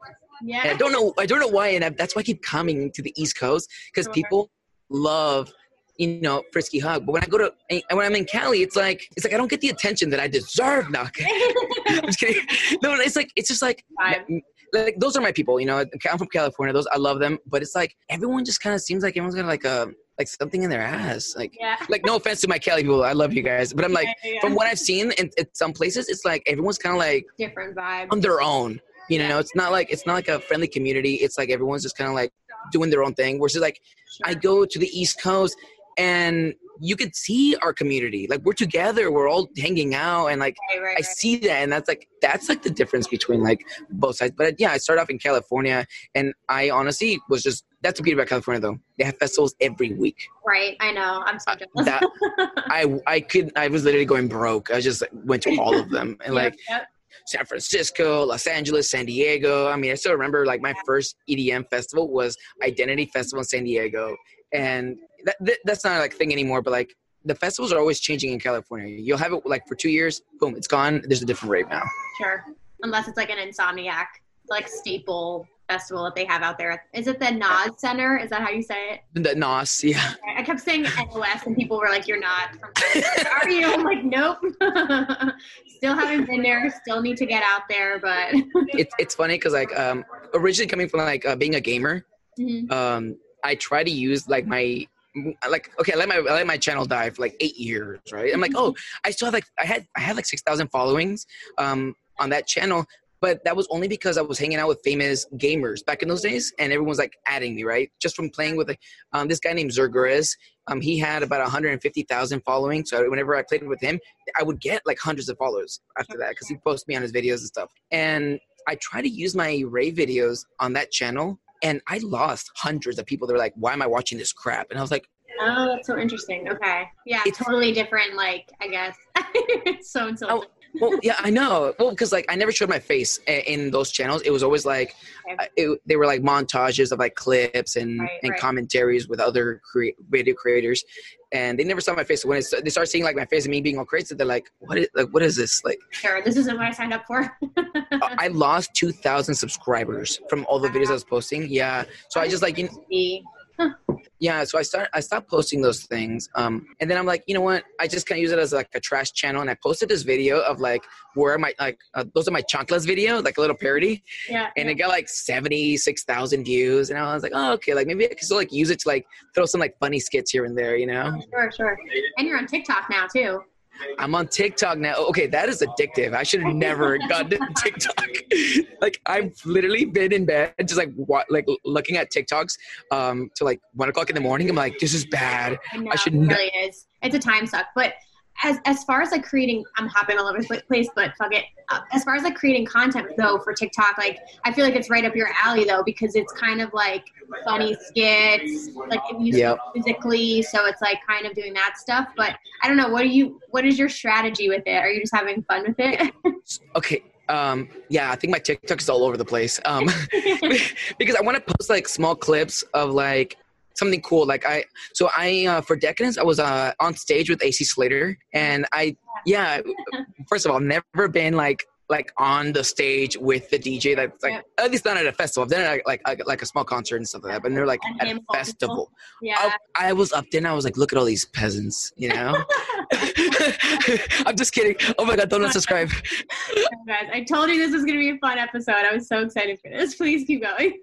And I don't know, I don't know why, and I, that's why I keep coming to the East Coast because people love. You know, frisky hug. But when I go to eh, when I'm in Cali, it's like it's like I don't get the attention that I deserve now. I'm just kidding. No, it's like it's just like Vibe. like those are my people. You know, I'm from California. Those I love them, but it's like everyone just kind of seems like everyone's got like a like something in their ass. Like yeah. like no offense to my Kelly people, I love you guys, but I'm like Yeah, yeah, from what I've seen in, in some places, it's like everyone's kind of like different vibe. on their own. You know, it's not like it's not like a friendly community. It's like everyone's just kind of like doing their own thing. Versus like I go to the East Coast and you can see our community. Like we're together, we're all hanging out, and like Right, right, I see that, and that's like that's like the difference between like both sides. But yeah, I started off in California, and I honestly was just that's the beauty about California though. They have festivals every week. Right, I know. I'm so jealous. That I I could I was literally going broke. I just went to all of them, and like Yep. San Francisco, Los Angeles, San Diego. I mean, I still remember like my first EDM festival was Identity Festival in San Diego, and that, that that's not like a thing anymore. But like the festivals are always changing in California. You'll have it like for two years, boom, it's gone. There's a different rave now. Sure. Unless it's like an insomniac, like staple festival that they have out there. Is it the Nas Center? Is that how you say it? The NOS, yeah. I kept saying NOS and people were like, You're not from Are you? I'm like, Nope. still haven't been there, still need to get out there, but It's it's funny because like um originally coming from like uh, being a gamer, Mhm. um I try to use like my like okay I let my I let my channel die for like eight years right I'm like oh I still have like I had I had like six thousand followings um on that channel but that was only because I was hanging out with famous gamers back in those days and everyone was like adding me right just from playing with um this guy named Zergurez um he had about 150,000 following so whenever I played with him I would get like hundreds of followers after that because he posts me on his videos and stuff and I try to use my Ray videos on that channel and I lost hundreds of people They were like, "Why am I watching this crap?" And I was like, Oh, that's so interesting. Okay. Yeah, It's- totally different, like, I guess. it's so insulting. Oh, "Well, yeah, I know." Well, because like I never showed my face in those channels. It was always like Okay. it, they were like montages of like clips and Right, and right. commentaries with other crea- video creators, and they never saw my face. So when it's, they start seeing like my face and me being all crazy, they're like, "What is like what is this?" Like Sure, this isn't what I signed up for. I lost two thousand subscribers from all the videos I was posting. Yeah, so I just like you know, See, yeah so i start i stopped posting those things um and then i'm like you know what i just kind of use it as like a trash channel and i posted this video of like where my like uh, those are my chanclas video like a little parody yeah. and it got like 76,000 views and i was like oh okay like maybe i can still like use it to like throw some like funny skits here and there you know Sure, sure. And you're on TikTok now too. I'm on tiktok now okay that is addictive i should have never gotten to tiktok like i've literally been in bed just like wa- like looking at tiktoks um to like one o'clock in the morning i'm like this is bad I know, I should it really is. It's a time suck. But as as far as like creating, I'm hopping all over the place, but fuck it. Uh, as far as like creating content though for TikTok, like I feel like it's right up your alley though because it's kind of like funny skits, like Yep. musically, so it's like kind of doing that stuff. But I don't know. What do you? What is your strategy with it? Are you just having fun with it? okay um yeah i think my tiktok is all over the place um because i want to post like small clips of like something cool like i so i uh, for decadence i was uh on stage with ac slater and i yeah first of all never been like like on the stage with the DJ that's like at least not at a festival. I've done like like, like a small concert and stuff like that, but they're like And at a festival. yeah. I, I was up there and I was like, look at all these peasants, you know? I'm just kidding. Oh my god, don't unsubscribe. Oh, guys, I told you this was gonna be a fun episode. I was so excited for this. Please keep going.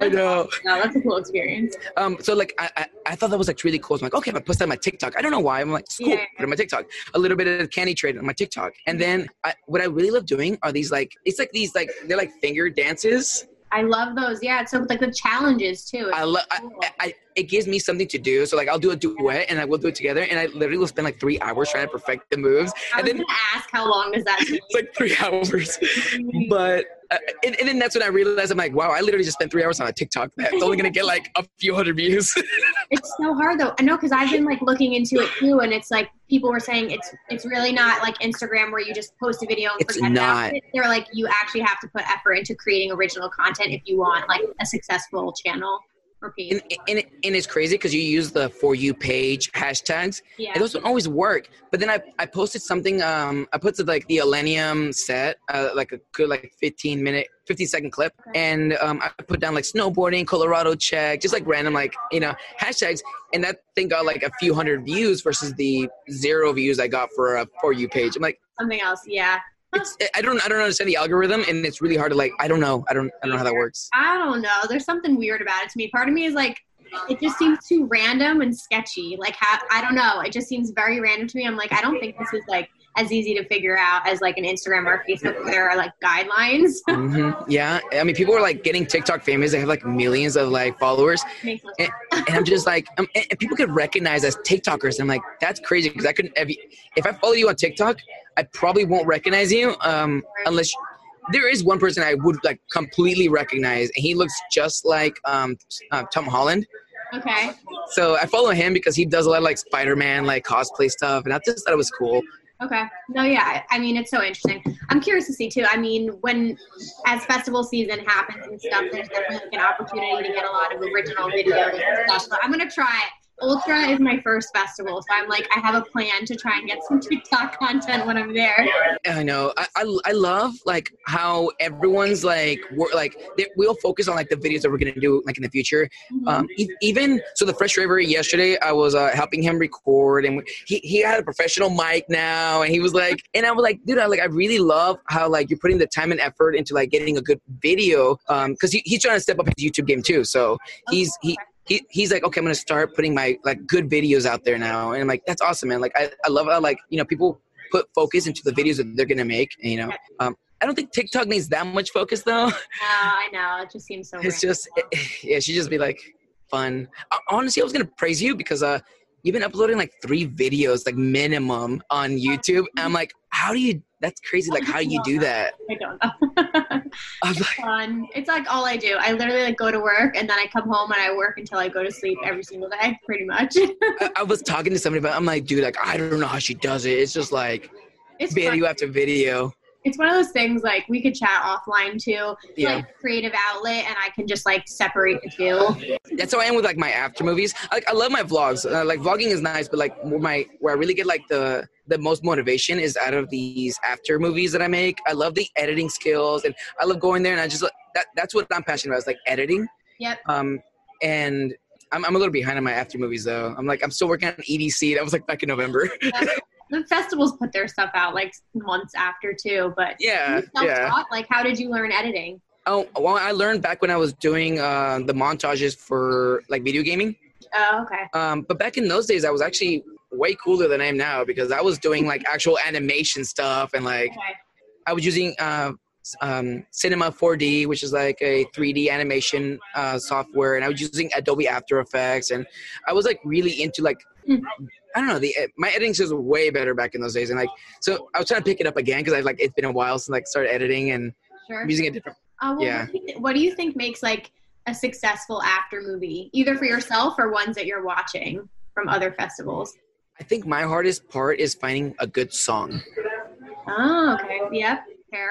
I know. No, that's a cool experience. Um, so like I, I, I thought that was like really cool. So I'm like, okay, if I post that on my TikTok, I don't know why. I'm like, it's cool, Yeah. put it on my TikTok. A little bit of candy trade on my TikTok. And then I, what I really love doing are these like it's like these like they're like finger dances. I love those. Yeah, it's so like the challenges too. I love I, I, it gives me something to do. So like I'll do a duet and I will do it together. And I literally will spend like three hours trying to perfect the moves. I And was then gonna ask how long does that take? it's like three hours. But uh, and, and then that's when I realized I'm like, wow, I literally just spent three hours on a TikTok that's only gonna get like a few hundred views. It's so hard though. I know because I've been like looking into it too, and it's like people were saying it's it's really not like Instagram where you just post a video and It's not. it. They're like you actually have to put effort into creating original content if you want like a successful channel page. and, and, and it's crazy because you use the for you page hashtags Yeah. and those don't always work but then i, I posted something um i posted like the Illenium set uh, like a good like 15 minute 15 second clip Okay. and um i put down like snowboarding colorado check just like random like you know hashtags and that thing got like a few hundred views versus the zero views i got for a for you page i'm like Something else. Yeah. It's i don't i don't understand the algorithm and it's really hard to like i don't know i don't i don't know how that works I don't know. There's something weird about it to me. Part of me is like, it just seems too random and sketchy. Like, how, I don't know. It just seems very random to me. I'm like, I don't think this is like as easy to figure out as like an Instagram or Facebook where there are like guidelines. Mm-hmm. Yeah, I mean, people are like getting TikTok famous. They have like millions of like followers, and, and I'm just like, um, and, and people could recognize as TikTokers. I'm like, that's crazy because I couldn't. If, if I follow you on TikTok, I probably won't recognize you um, unless. You, there is one person I would like completely recognize, and he looks just like um, uh, Tom Holland. Okay. So I follow him because he does a lot of like Spider-Man like cosplay stuff, and I just thought it was cool. Okay. No, yeah. I mean, it's so interesting. I'm curious to see too. I mean, when as festival season happens and stuff, there's definitely like an opportunity to get a lot of original videos I'm gonna try it. Ultra is my first festival, so I'm like, I have a plan to try and get some TikTok content when I'm there. I know. I, I, I love like how everyone's like we're like they, we'll focus on like the videos that we're gonna do like in the future. Mm-hmm. Um, e- even so, the fresh raver yesterday, I was uh, helping him record, and he he had a professional mic now, and he was like, and I was like, dude, I like I really love how like you're putting the time and effort into like getting a good video, um, because he, he's trying to step up his YouTube game too. So he's he he, he's like, okay, I'm gonna start putting my like good videos out there now, and I'm like, that's awesome, man. Like, I, I love how like you know people put focus into the videos that they're gonna make, and, you know. Um, I don't think TikTok needs that much focus though. No, I know. It just seems so. It's just, it, yeah, she just be like fun. Honestly, I was gonna praise you because uh, you've been uploading like three videos like minimum on YouTube, and I'm like, how do you that's crazy. Like, how do you do that? I don't know. it's like, fun. It's like all I do. I literally like go to work and then I come home and I work until I go to sleep every single day, pretty much. I, I, was talking to somebody but I'm like, dude, like I don't know how she does it. It's just like it's video fun. after video it's one of those things like we could chat offline too. Yeah. like creative outlet and I can just like separate the two. That's how I am with like my after movies. Like I love my vlogs. Uh, like vlogging is nice, but like where my where I really get like the the most motivation is out of these after movies that I make. I love the editing skills and I love going there and I just that that's what I'm passionate about is like editing. Yep. Um and I'm, I'm a little behind on my after movies though. I'm like I'm still working on EDC. That was like back in November the festivals put their stuff out like months after too. But yeah, yeah. Like, how did you learn editing? Oh, well, I learned back when I was doing uh, the montages for like video gaming. Oh, okay. Um, but back in those days, I was actually way cooler than I am now because I was doing like actual animation stuff and like okay. I was using uh, um, Cinema 4D, which is like a 3D animation uh, software, and I was using Adobe After Effects, and I was like really into like mm. I don't know the my editing skills were way better back in those days, and like so I was trying to pick it up again because I like it's been a while since like started editing and sure. using a different. Uh, well, yeah. What do, what do you think makes like a successful after movie, either for yourself or ones that you're watching from other festivals? I think my hardest part is finding a good song. Oh, okay. Yep.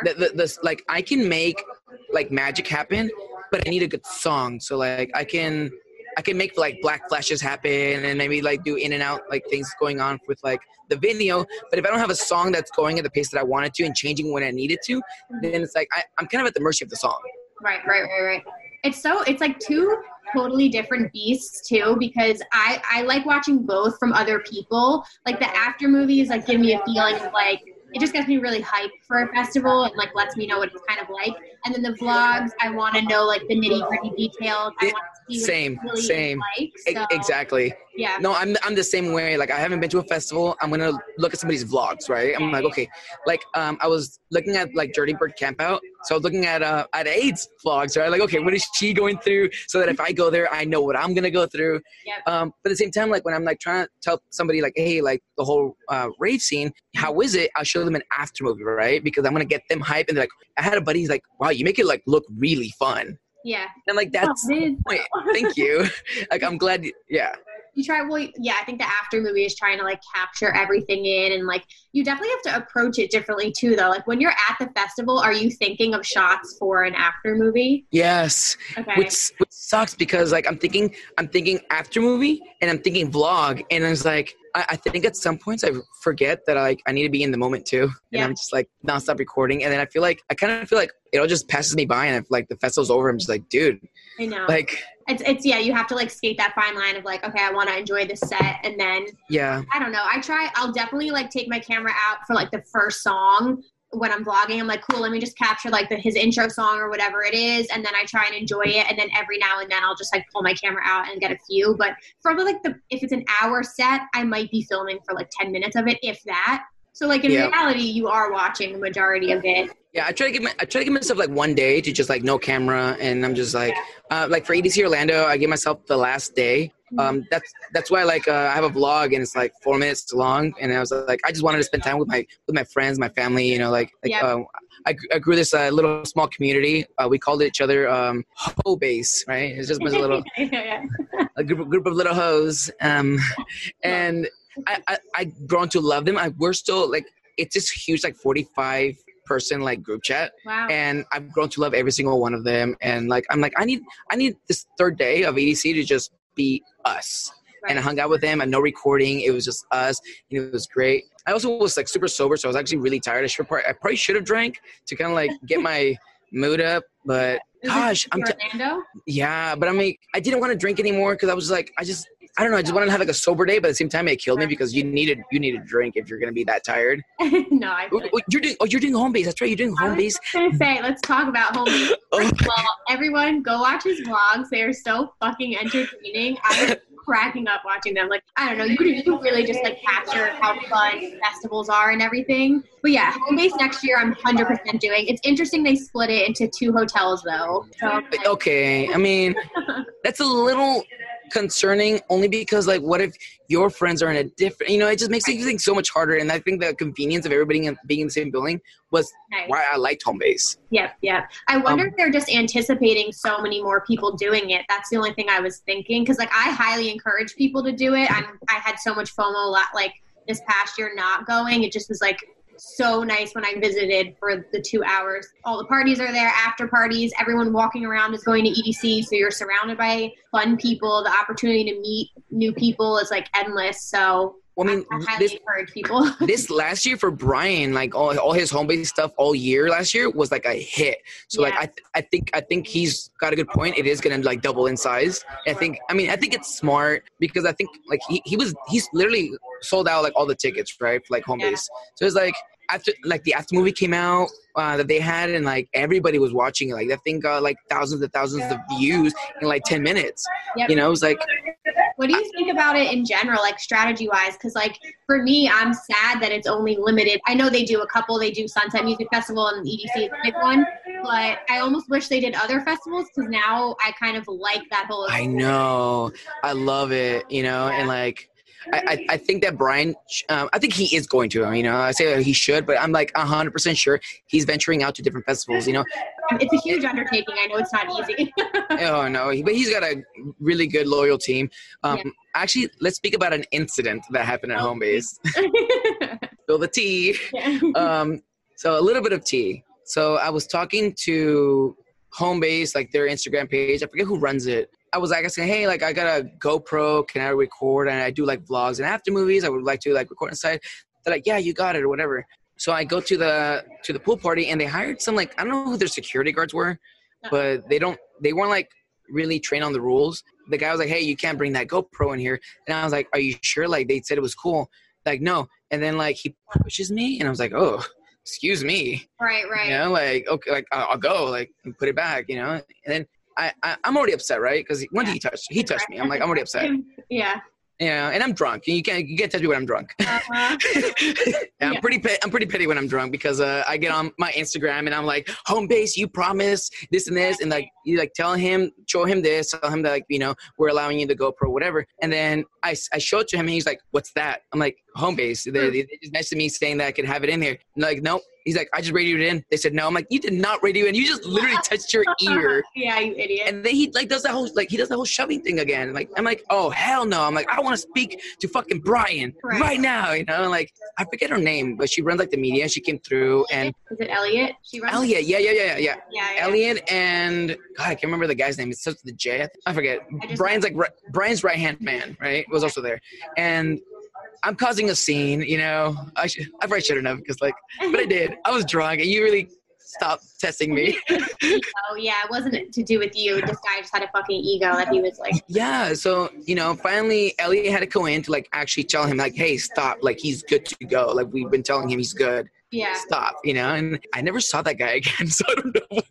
The, the, the, like I can make like magic happen, but I need a good song. So like I can I can make like black flashes happen and maybe like do in and out like things going on with like the video. But if I don't have a song that's going at the pace that I wanted to and changing when I needed to, then it's like I, I'm kind of at the mercy of the song. Right, right, right, right. It's so it's like two totally different beasts too because I I like watching both from other people. Like the after movies like give me a feeling of like it just gets me really hyped for a festival and like lets me know what it's kind of like. And then the vlogs, I want to know like the nitty gritty details. I want to see same, really same, like, so, exactly. Yeah. No, I'm I'm the same way. Like I haven't been to a festival. I'm gonna look at somebody's vlogs, right? I'm like, okay, like um, I was looking at like Dirtybird Campout. So I was looking at uh at AIDS vlogs, right? Like, okay, what is she going through? So that if I go there, I know what I'm gonna go through. Yep. Um, but at the same time, like when I'm like trying to tell somebody like, hey, like the whole uh, rave scene, how is it? I'll show them an after movie, right? Because I'm gonna get them hype and they're like, I had a buddy, he's like, wow, you make it like look really fun. Yeah. And like that's oh, wait, thank you. like I'm glad. You, yeah you try well yeah i think the after movie is trying to like capture everything in and like you definitely have to approach it differently too though. Like when you're at the festival are you thinking of shots for an after movie? Yes. Okay. which, which sucks because like i'm thinking i'm thinking after movie and i'm thinking vlog and i was like I, I think at some points I forget that I, like I need to be in the moment too, and yeah. I'm just like nonstop recording, and then I feel like I kind of feel like it all just passes me by, and if like the festival's over, I'm just like, dude, I know, like it's it's yeah, you have to like skate that fine line of like, okay, I want to enjoy this set, and then yeah, I don't know. I try. I'll definitely like take my camera out for like the first song when I'm vlogging. I'm like, cool, let me just capture like the, his intro song or whatever it is, and then I try and enjoy it. And then every now and then I'll just like pull my camera out and get a few. But probably like the if it's an hour set, I might be filming for like ten minutes of it, if that. So like in Yeah. reality, you are watching the majority of it. Yeah, I try to give my, I try to give myself like one day to just like no camera, and I'm just like, uh, like for EDC Orlando, I give myself the last day. Um, that's that's why like uh, I have a vlog and it's like four minutes long, and I was like, I just wanted to spend time with my with my friends, my family, you know, like like Yeah. um, I, I grew this uh, little small community. Uh, we called each other um, Ho Base, right? It's just a little yeah, yeah. a group, group of little hoes um and I, I i've grown to love them I, we're still like it's this huge like 45 person like group chat Wow. and i've grown to love every single one of them and like i'm like i need i need this third day of edc to just be us and I hung out with them and no recording. It was just us. And it was great. I also was like super sober, so I was actually really tired. I should probably, I probably should have drank to kind of like get my mood up. But gosh, I'm t- yeah, but I mean, I didn't want to drink anymore because I was like, I just, I don't know, I just wanted to have like a sober day, but at the same time, it killed me because you needed, you need a drink if you're gonna be that tired. no, I. Oh, oh, you're doing, oh, you're doing home base. That's right, you're doing I home was base. just gonna say, let's talk about home base. Oh, First of all, everyone go watch his vlogs. They are so fucking entertaining. I was cracking up watching them. Like, I don't know, you, you can really just like capture how fun festivals are and everything. But yeah, home base next year I'm 100% doing. It's interesting they split it into two hotels though. So okay, I mean, that's a little concerning only because like what if your friends are in a different you know it just makes everything so much harder and i think the convenience of everybody in, being in the same building was nice. why i liked home base Yep, yep. I wonder Um, if they're just anticipating so many more people doing it. That's the only thing I was thinking. Because like I highly encourage people to do it. I'm I had so much FOMO la- like this past year not going. It just was like so nice when I visited for the two hours. All the parties are there, after parties. Everyone walking around is going to EDC, so you're surrounded by fun people. The opportunity to meet new people is like endless. So well, i mean I this encourage people. this last year for Brian, like all, all his home base stuff all year last year was like a hit. So like I th- I think I think he's got a good point. It is gonna like double in size. I think I mean I think it's smart because I think like he, he was he's literally sold out like all the tickets right for like home Yeah. base. So it's like after like the after movie came out uh, that they had and like everybody was watching it. Like that thing got like thousands and thousands of views in like ten minutes. Yep. You know, it was like What do you think about it in general, like strategy wise? Because, like, for me, I'm sad that it's only limited. I know they do a couple, they do Sunset Music Festival and EDC is a big one, but I almost wish they did other festivals because now I kind of like that whole. I know. I love it, you know, and like I, I, think that Brian, um, I think he is going to, you know, I say he should, but I'm like 100% sure he's venturing out to different festivals, you know. It's a huge undertaking. I know it's not easy. oh, no, but he's got a really good, loyal team. Um, Yeah. Actually, let's speak about an incident that happened at home base. Spill the tea. Yeah. um, so a little bit of tea. So I was talking to home base, like their Instagram page. I forget who runs it. I was like I said, hey, like I got a GoPro, can I record? And I do like vlogs and after movies. I would like to like record inside. They're like, yeah, you got it or whatever. So I go to the to the pool party and they hired some like I don't know who their security guards were, but they don't they weren't like really trained on the rules. The guy was like, hey, you can't bring that GoPro in here. And I was like, are you sure? Like they said it was cool. Like no. And then like he pushes me and I was like, oh, excuse me. right, right. You know, like okay, like I'll, I'll go, like put it back. You know, and then I, I I'm already upset, right? Because when did he touch? He touched me. I'm like I'm already upset. Yeah. Yeah, and I'm drunk. You can't you can't touch me when I'm drunk. Uh-huh. yeah, I'm Yeah. pretty pe- I'm pretty petty when I'm drunk because uh, I get on my Instagram and I'm like home base, you promise this and this, and like you like tell him, show him this, tell him that like you know we're allowing you the GoPro, whatever. And then I, show it to him and he's like, what's that? I'm like home base. They, hmm. they, they just messaged me saying that I could have it in there. And like nope. He's like, I just radioed it in. They said no. I'm like, you did not radio in. You just literally touched your ear. yeah, you idiot. And then he like does that whole like he does the whole shoving thing again. Like I'm like, oh hell no. I'm like, I want to speak to fucking Brian Right. right. now. You know, like I forget her name, but she runs like the media. She came through and Is it Elliot? She runs. Elliot, yeah, yeah, yeah, yeah, yeah. Yeah, yeah. Elliot and God, I can't remember the guy's name. It starts with the J. I forget. I Brian's like ri- Brian's right hand man, right? Was also there, and I'm causing a scene. You know, I should, I probably shouldn't have because like, but I did. I was drunk, and you really stopped testing me. Oh yeah, it wasn't to do with you. This guy just had a fucking ego that he was like, Yeah, so you know, finally Elliot had to go in to like actually tell him like, hey, stop, like he's good to go. Like we've been telling him he's good. Yeah, Stop, you know. And I never saw that guy again, so I don't know.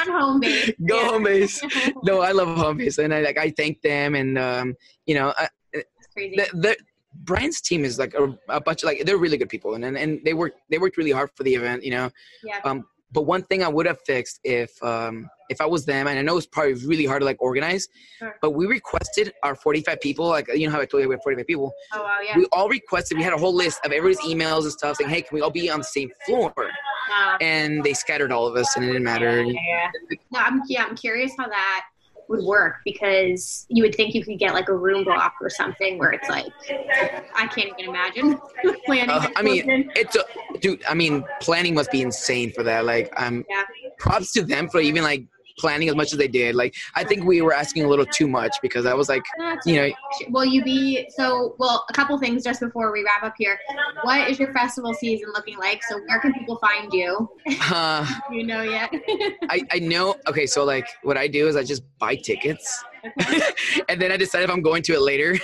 on home base. go Yeah. home base. No, I love home base, and I like I thank them, and um, you know, I, It's crazy. th- th- Brian's team is like a, a bunch of like they're really good people, and, and and they worked they worked really hard for the event, you know. Yeah. Um, but one thing I would have fixed if um, if I was them, and I know it's probably really hard to like organize, Sure. but we requested our 45 people, like you know how I told you we have 45 people. Oh wow, yeah. We all requested. We had a whole list of everybody's emails and stuff saying, "Hey, can we all be on the same floor?" And they scattered all of us, and it didn't matter. Yeah, yeah. No, I'm yeah, I'm curious how that would work because you would think you could get like a room block or something where it's like I can't even imagine planning. Uh, I mean, it's a dude. I mean, planning must be insane for that. Like, um, Yeah. props to them for even like planning as much as they did. Like, I think we were asking a little too much because I was like, you know, Will you be so? Well, a couple things just before we wrap up here. What is your festival season looking like? So where can people find you? uh, you know yet? I I know. Okay, so like, what I do is I just buy tickets, and then I decide if I'm going to it later.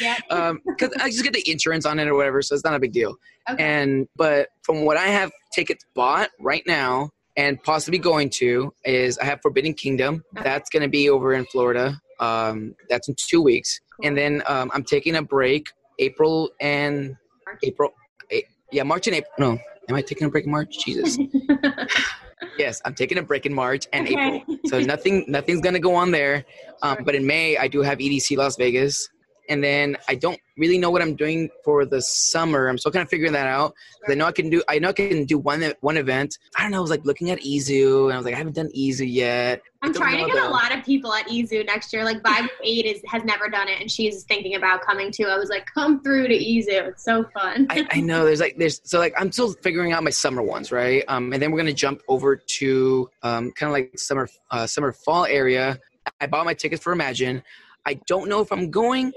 yeah. um, because I just get the insurance on it or whatever, so it's not a big deal. Okay. And but from what I have tickets bought right now and possibly going to is I have Forbidden Kingdom. That's going to be over in Florida. Um, that's in two weeks, and then um, I'm taking a break April and March. April. Yeah, March and April. No, am I taking a break in March? Jesus. yes, I'm taking a break in March and Okay. April. So nothing, nothing's gonna go on there. Um, but in May, I do have EDC Las Vegas, and then I don't really know what I'm doing for the summer. I'm still kind of figuring that out. I know I can do, I know I can do one one event. I don't know. I was like looking at EZoo, and I was like, I haven't done EZoo yet. I'm trying to get a lot of people at EZoo next year. Like Vibe Eight is has never done it, and she's thinking about coming too. I was like, come through to EZoo. It's so fun. I, I know there's like there's so like I'm still figuring out my summer ones, right? Um, and then we're gonna jump over to um, kind of like summer uh, summer fall area. I bought my tickets for Imagine. I don't know if I'm going,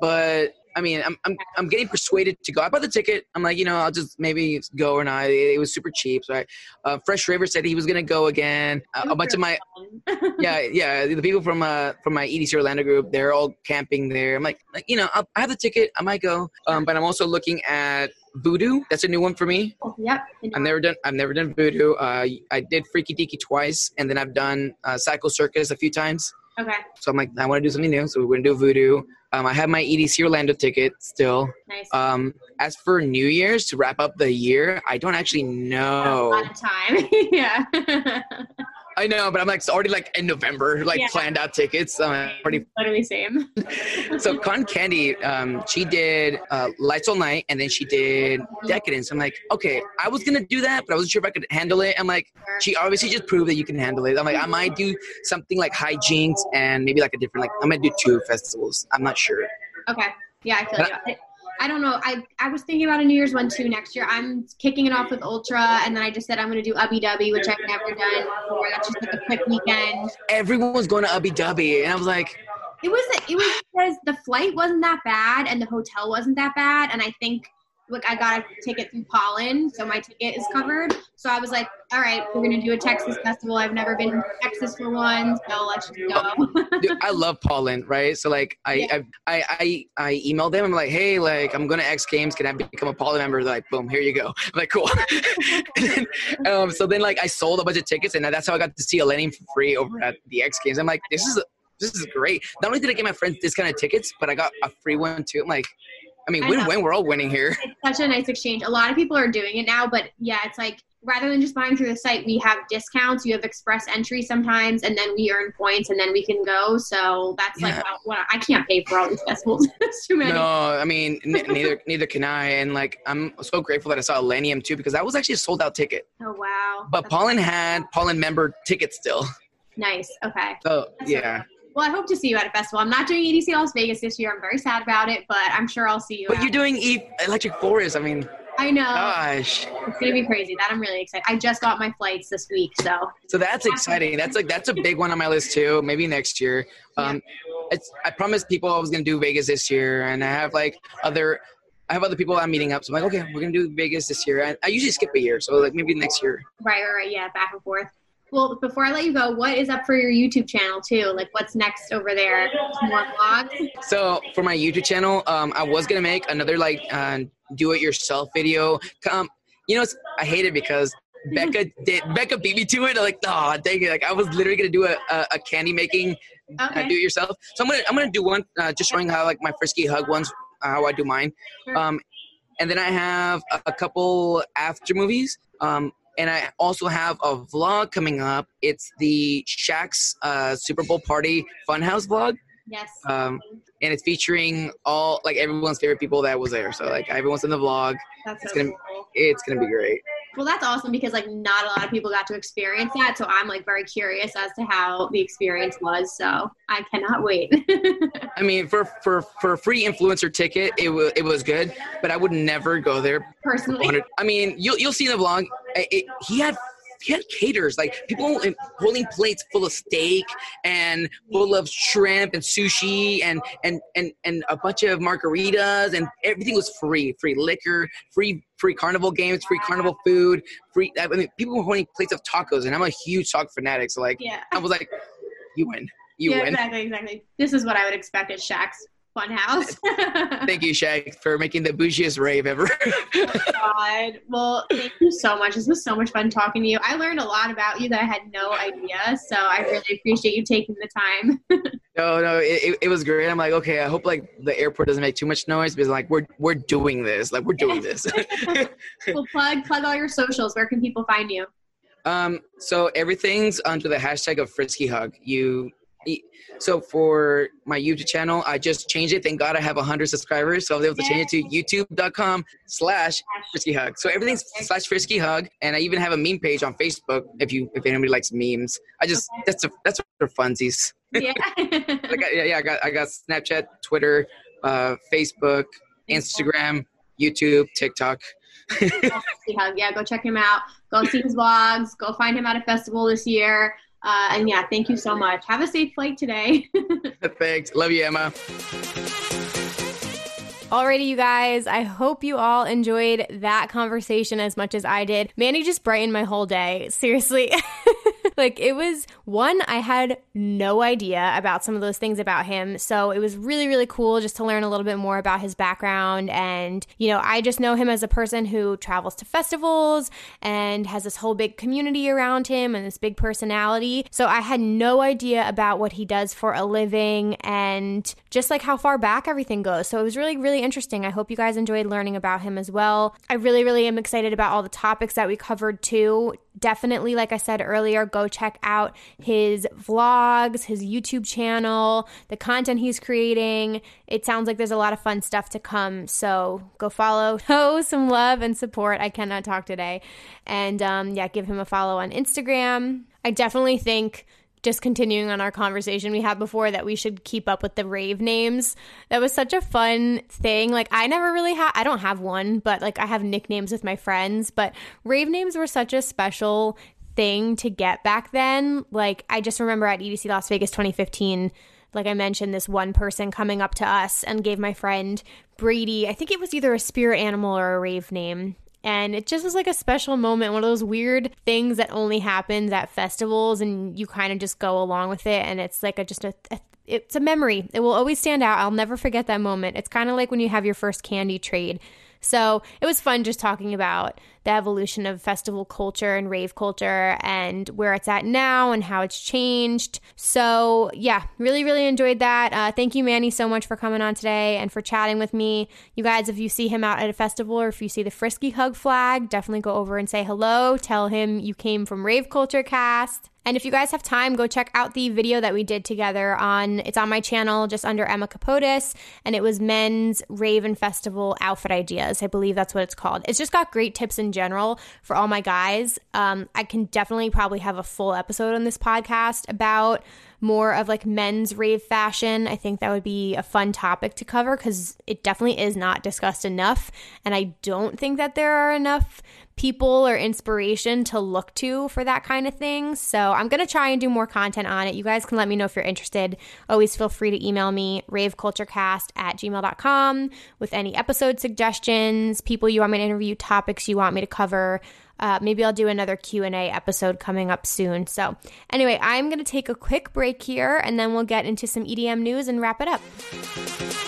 but I mean, I'm, I'm, I'm getting persuaded to go. I bought the ticket. I'm like, you know, I'll just maybe go or not. It, it was super cheap. So I, uh, Fresh Raver said he was gonna go again. Uh, a bunch of my yeah, yeah, the people from uh from my EDC Orlando group, they're all camping there. I'm like, like you know, I'll, I have the ticket. I might go. Um, but I'm also looking at Voodoo. That's a new one for me. yep. I've never done. I've never done Voodoo. Uh, I did Freaky Deaky twice, and then I've done uh, Psycho Circus a few times. Okay. So I'm like, I want to do something new. So we're gonna do Voodoo. Um, I have my EDC Orlando ticket still. Nice. Um, as for New Year's to wrap up the year, I don't actually know. A lot of time. yeah. I know, but I'm like it's already like in November, like Yeah. planned out tickets. Um, already Literally same. so Con Candy, um, she did uh, Lights All Night, and then she did Decadence. I'm like, okay, I was gonna do that, but I wasn't sure if I could handle it. I'm like, she obviously just proved that you can handle it. I'm like, I might do something like HiJinx and maybe like a different, like I'm gonna do two festivals. I'm not sure. Okay. Yeah, I feel But you. I, I don't know. I, I was thinking about a New Year's one too next year. I'm kicking it off with Ultra, and then I just said I'm going to do Ubbi Dubbi, which I've never done before. That's just like a quick weekend. Everyone was going to Ubbi Dubbi, and I was like, It was it was because the flight wasn't that bad and the hotel wasn't that bad, and I think look I got a ticket through Pollen, so my ticket is covered. So I was like, all right, we're gonna do a Texas festival. I've never been to Texas for one, so let's just go. dude, I love Pollen, right? So like, I, Yeah. I, I, I, I emailed them. I'm like, hey, like, I'm going to X Games. Can I become a Pollen member? They're like, boom, here you go. I'm like, cool. then, um, so then like, I sold a bunch of tickets, and that's how I got to see Illenium for free over at the X Games. I'm like, this is this is great. Not only did I get my friends discounted tickets, but I got a free one too. I'm like, I mean, win win. We're all winning here. it's such a nice exchange. A lot of people are doing it now, but yeah, it's like rather than just buying through the site, we have discounts. You have express entry sometimes, and then we earn points, and then we can go. So that's like Yeah. what I can't pay for all these festivals. it's too many. No, I mean, n- neither neither can I. And like, I'm so grateful that I saw Illenium too because that was actually a sold out ticket. Oh wow. But That's Pollen had Pollen member tickets still. nice. Okay. So That's yeah. Well, I hope to see you at a festival. I'm not doing EDC Las Vegas this year. I'm very sad about it, but I'm sure I'll see you. But you're doing e- Electric Forest. I mean, I know gosh. it's gonna be crazy. That I'm really excited. I just got my flights this week, so So that's exciting. That's like that's a big one on my list too. Maybe next year. Um, it's I promised people I was gonna do Vegas this year, and I have like other. I have other people I'm meeting up, so I'm like, okay, we're gonna do Vegas this year. I, I usually skip a year, so like maybe next year. right, right, right. Yeah, back and forth. Well, before I let you go, what is up for your YouTube channel too? Like, what's next over there? More vlogs. So for my YouTube channel, um, I was gonna make another like uh, do-it-yourself video. Um, you know, I hate it because Becca did Becca beat me to it. I'm like, oh, dang it! Like I was literally gonna do a, a, a candy making uh, do it yourself. So I'm gonna I'm gonna do one uh, just showing how like my frisky hug ones how I do mine. Um, and then I have a, a couple after movies. Um, and I also have a vlog coming up. It's the Shaq's uh, Super Bowl party funhouse vlog. Yes. Um, and it's featuring all like everyone's favorite people that was there. So like everyone's in the vlog. That's it's so gonna- cool. It's gonna be great. Well, that's awesome because like not a lot of people got to experience that. So I'm like very curious as to how the experience was. So I cannot wait. I mean, for for for a free influencer ticket, it was it was good, but I would never go there. Personally, 100 I mean, you'll you'll see in the vlog. It, it- he had he had caterers like people holding plates full of steak and full of shrimp and sushi and and and and a bunch of margaritas and everything was free free liquor free free carnival games free carnival food free i mean people were holding plates of tacos and i'm a huge taco fanatic so like yeah. i was like you win you yeah, win exactly, exactly. This is what I would expect at Shaq's Funhouse. thank you Shaq, for making the bougiest rave ever oh God. Well, thank you so much. This was so much fun talking to you. I learned a lot about you that I had no idea. So I really appreciate you taking the time. No, no, it, it, was great. I'm like, okay, I hope like the airport doesn't make too much noise because like we're we're doing this, like we're doing this. well, plug plug all your socials. Where can people find you? um, so everything's under the hashtag of Frisky Hug. You, so for my YouTube channel, I just changed it. Thank God I have 100 subscribers, so I was able to change it to YouTube.com slash Frisky Hug. So everything's slash Frisky Hug, and I even have a meme page on Facebook. If you if anybody likes memes, I just Okay. that's a, that's for funsies. Yeah. I got, yeah, yeah, I got I got Snapchat, Twitter, uh, Facebook, Instagram, YouTube, TikTok. yeah, go check him out. Go see his vlogs. Go find him at a festival this year. Uh, and yeah, thank you so much. Have a safe flight today. Thanks. Love you, Emma. Alrighty, you guys. I hope you all enjoyed that conversation as much as I did. Manny just brightened my whole day. Seriously. like, it was one, I had no idea about some of those things about him. So it was really, really cool just to learn a little bit more about his background. And, you know, I just know him as a person who travels to festivals and has this whole big community around him and this big personality. So I had no idea about what he does for a living and just like how far back everything goes. So it was really, really interesting. I hope you guys enjoyed learning about him as well. I really, really am excited about all the topics that we covered too. Definitely, like I said earlier, go check out his vlogs, his YouTube channel, the content he's creating. It sounds like there's a lot of fun stuff to come. So go follow, show some love and support. I cannot talk today. And um, yeah, give him a follow on Instagram. I definitely think just continuing on our conversation we had before that we should keep up with the rave names. That was such a fun thing. Like I never really have I don't have one, but like I have nicknames with my friends, but rave names were such a special thing to get back then. Like I just remember at EDC Las Vegas 2015 like I mentioned, this one person coming up to us and gave my friend Brady, I think it was either a spirit animal or a rave name. And it just was like a special moment, one of those weird things that only happens at festivals, and you kind of just go along with it. And it's like a just a, a it's a memory. It will always stand out. I'll never forget that moment. It's kind of like when you have your first candy trade. So it was fun just talking about the evolution of festival culture and rave culture and where it's at now and how it's changed. So, yeah, really, really enjoyed that. Uh, thank you, Manny, so much for coming on today and for chatting with me. You guys, if you see him out at a festival or if you see the Frisky Hug flag, definitely go over and say hello. Tell him you came from Rave Culture Cast. And if you guys have time, go check out the video that we did together on it's on my channel just under Emma Kapotes and it was men's Raven Festival outfit ideas. I believe that's what it's called. It's just got great tips in general for all my guys. Um, I can definitely probably have a full episode on this podcast about more of like men's rave fashion. I think that would be a fun topic to cover because it definitely is not discussed enough. And I don't think that there are enough people or inspiration to look to for that kind of thing. So I'm going to try and do more content on it. You guys can let me know if you're interested. Always feel free to email me, raveculturecast at gmail.com with any episode suggestions, people you want me to interview, topics you want me to cover. Uh, maybe I'll do another Q&A episode coming up soon. So anyway, I'm going to take a quick break here and then we'll get into some EDM news and wrap it up.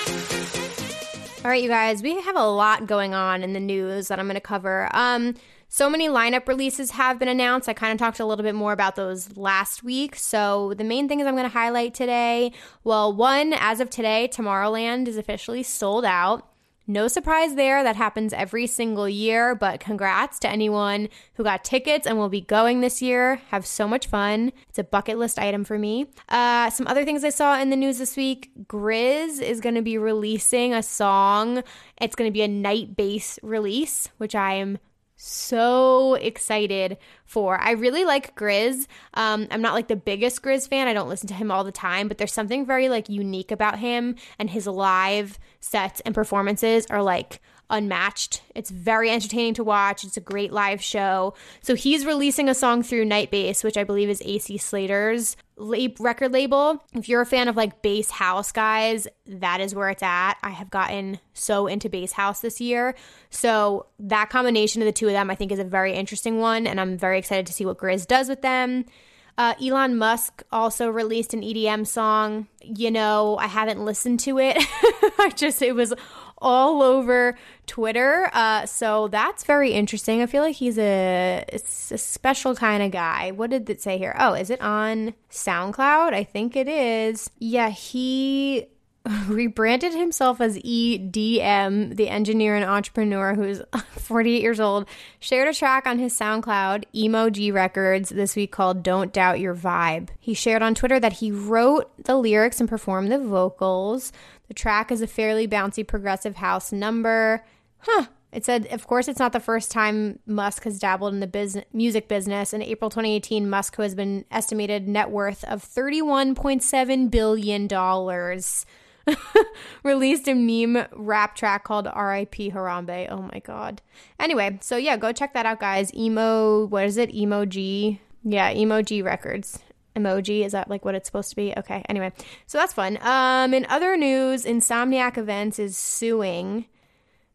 All right, you guys, we have a lot going on in the news that I'm going to cover. Um, So many lineup releases have been announced. I kind of talked a little bit more about those last week. So, the main things I'm going to highlight today well, one, as of today, Tomorrowland is officially sold out. No surprise there. That happens every single year, but congrats to anyone who got tickets and will be going this year. Have so much fun. It's a bucket list item for me. Uh, some other things I saw in the news this week Grizz is going to be releasing a song. It's going to be a night bass release, which I am so excited for. I really like Grizz. Um, I'm not like the biggest Grizz fan. I don't listen to him all the time, but there's something very like unique about him and his live sets and performances are like unmatched. It's very entertaining to watch. It's a great live show. So he's releasing a song through Nightbass, which I believe is AC Slater's record label. If you're a fan of like bass house guys, that is where it's at. I have gotten so into bass house this year. So that combination of the two of them I think is a very interesting one and I'm very excited to see what Grizz does with them. Uh, Elon Musk also released an EDM song. You know, I haven't listened to it. I just, it was all over Twitter. Uh, so that's very interesting. I feel like he's a, a special kind of guy. What did it say here? Oh, is it on SoundCloud? I think it is. Yeah, he rebranded himself as EDM, the engineer and entrepreneur who's 48 years old, shared a track on his SoundCloud, Emoji Records, this week called Don't Doubt Your Vibe. He shared on Twitter that he wrote the lyrics and performed the vocals. The track is a fairly bouncy progressive house number. Huh. It said, of course, it's not the first time Musk has dabbled in the business, music business. In April 2018, Musk, who has been estimated net worth of $31.7 billion, released a meme rap track called R.I.P. Harambe. Oh my god. Anyway, so yeah, go check that out, guys. Emo, what is it? Emoji. Yeah, Emoji Records. Emoji is that like what it's supposed to be? Okay. Anyway, so that's fun. Um, in other news, Insomniac Events is suing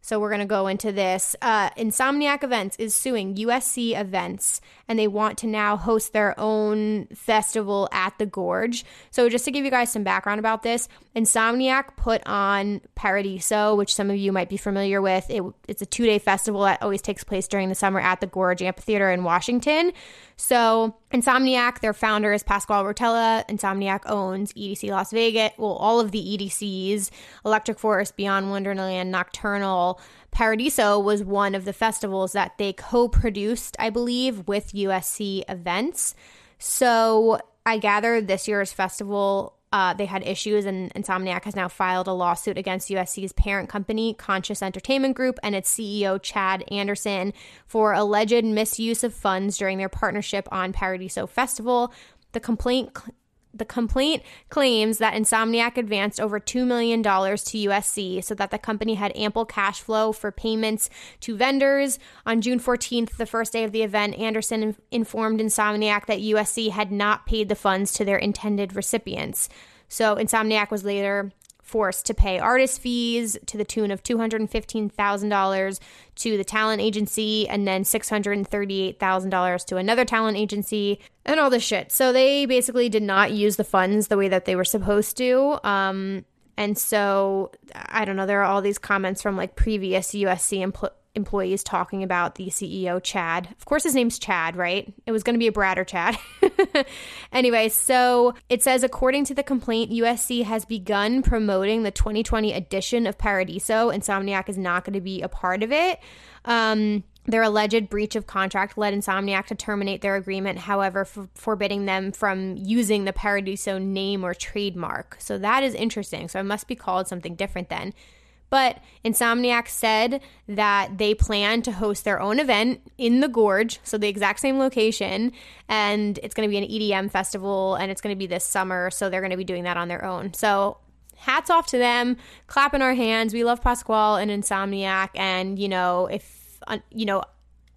so we're going to go into this. Uh, Insomniac Events is suing USC Events, and they want to now host their own festival at the Gorge. So just to give you guys some background about this, Insomniac put on Paradiso, which some of you might be familiar with. It, it's a two day festival that always takes place during the summer at the Gorge Amphitheater in Washington. So Insomniac, their founder is Pasquale Rotella. Insomniac owns EDC Las Vegas, well, all of the EDCs, Electric Forest, Beyond Wonderland, Nocturnal. Paradiso was one of the festivals that they co produced, I believe, with USC events. So I gather this year's festival uh, they had issues, and Insomniac has now filed a lawsuit against USC's parent company, Conscious Entertainment Group, and its CEO, Chad Anderson, for alleged misuse of funds during their partnership on Paradiso Festival. The complaint the complaint claims that Insomniac advanced over $2 million to USC so that the company had ample cash flow for payments to vendors. On June 14th, the first day of the event, Anderson informed Insomniac that USC had not paid the funds to their intended recipients. So Insomniac was later forced to pay artist fees to the tune of $215,000 to the talent agency and then $638,000 to another talent agency and all this shit. So they basically did not use the funds the way that they were supposed to. Um, and so I don't know, there are all these comments from like previous USC employees employees talking about the CEO, Chad. Of course, his name's Chad, right? It was going to be a Brad or Chad. anyway, so it says according to the complaint, USC has begun promoting the 2020 edition of Paradiso. Insomniac is not going to be a part of it. Um, their alleged breach of contract led Insomniac to terminate their agreement, however, f- forbidding them from using the Paradiso name or trademark. So that is interesting. So it must be called something different then. But Insomniac said that they plan to host their own event in the Gorge, so the exact same location, and it's going to be an EDM festival and it's going to be this summer, so they're going to be doing that on their own. So hats off to them, clapping our hands. We love Pasquale and Insomniac, and you know, if uh, you know,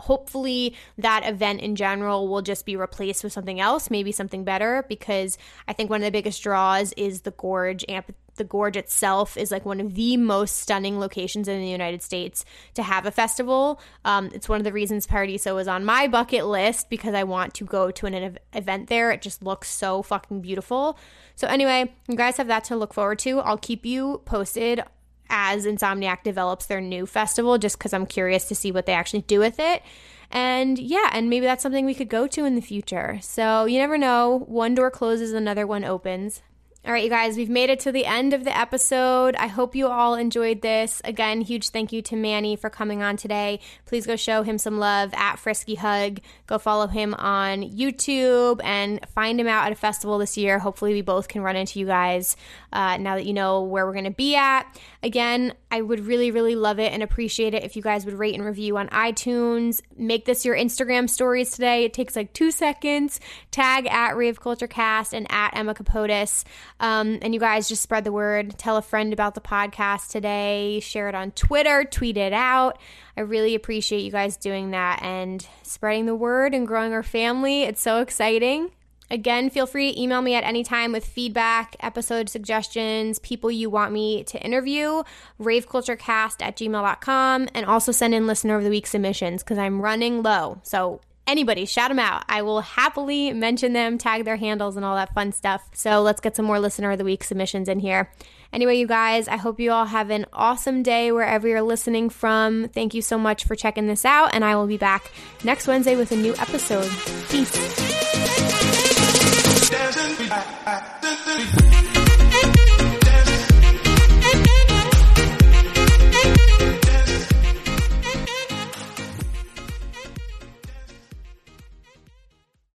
hopefully that event in general will just be replaced with something else, maybe something better, because I think one of the biggest draws is the Gorge amp the gorge itself is like one of the most stunning locations in the United States to have a festival. Um, it's one of the reasons Paradiso was on my bucket list because I want to go to an ev- event there. It just looks so fucking beautiful. So, anyway, you guys have that to look forward to. I'll keep you posted as Insomniac develops their new festival just because I'm curious to see what they actually do with it. And yeah, and maybe that's something we could go to in the future. So you never know. One door closes, another one opens. All right, you guys, we've made it to the end of the episode. I hope you all enjoyed this. Again, huge thank you to Manny for coming on today. Please go show him some love at Frisky Hug. Go follow him on YouTube and find him out at a festival this year. Hopefully, we both can run into you guys uh, now that you know where we're going to be at. Again, I would really, really love it and appreciate it if you guys would rate and review on iTunes. Make this your Instagram stories today. It takes like two seconds. Tag at Rave Culture Cast and at Emma Kapotes. Um, and you guys just spread the word. Tell a friend about the podcast today. Share it on Twitter. Tweet it out. I really appreciate you guys doing that and spreading the word and growing our family. It's so exciting. Again, feel free to email me at any time with feedback, episode suggestions, people you want me to interview, raveculturecast at gmail.com, and also send in listener of the week submissions because I'm running low. So anybody, shout them out. I will happily mention them, tag their handles, and all that fun stuff. So let's get some more listener of the week submissions in here. Anyway, you guys, I hope you all have an awesome day wherever you're listening from. Thank you so much for checking this out, and I will be back next Wednesday with a new episode. Peace. Dancing.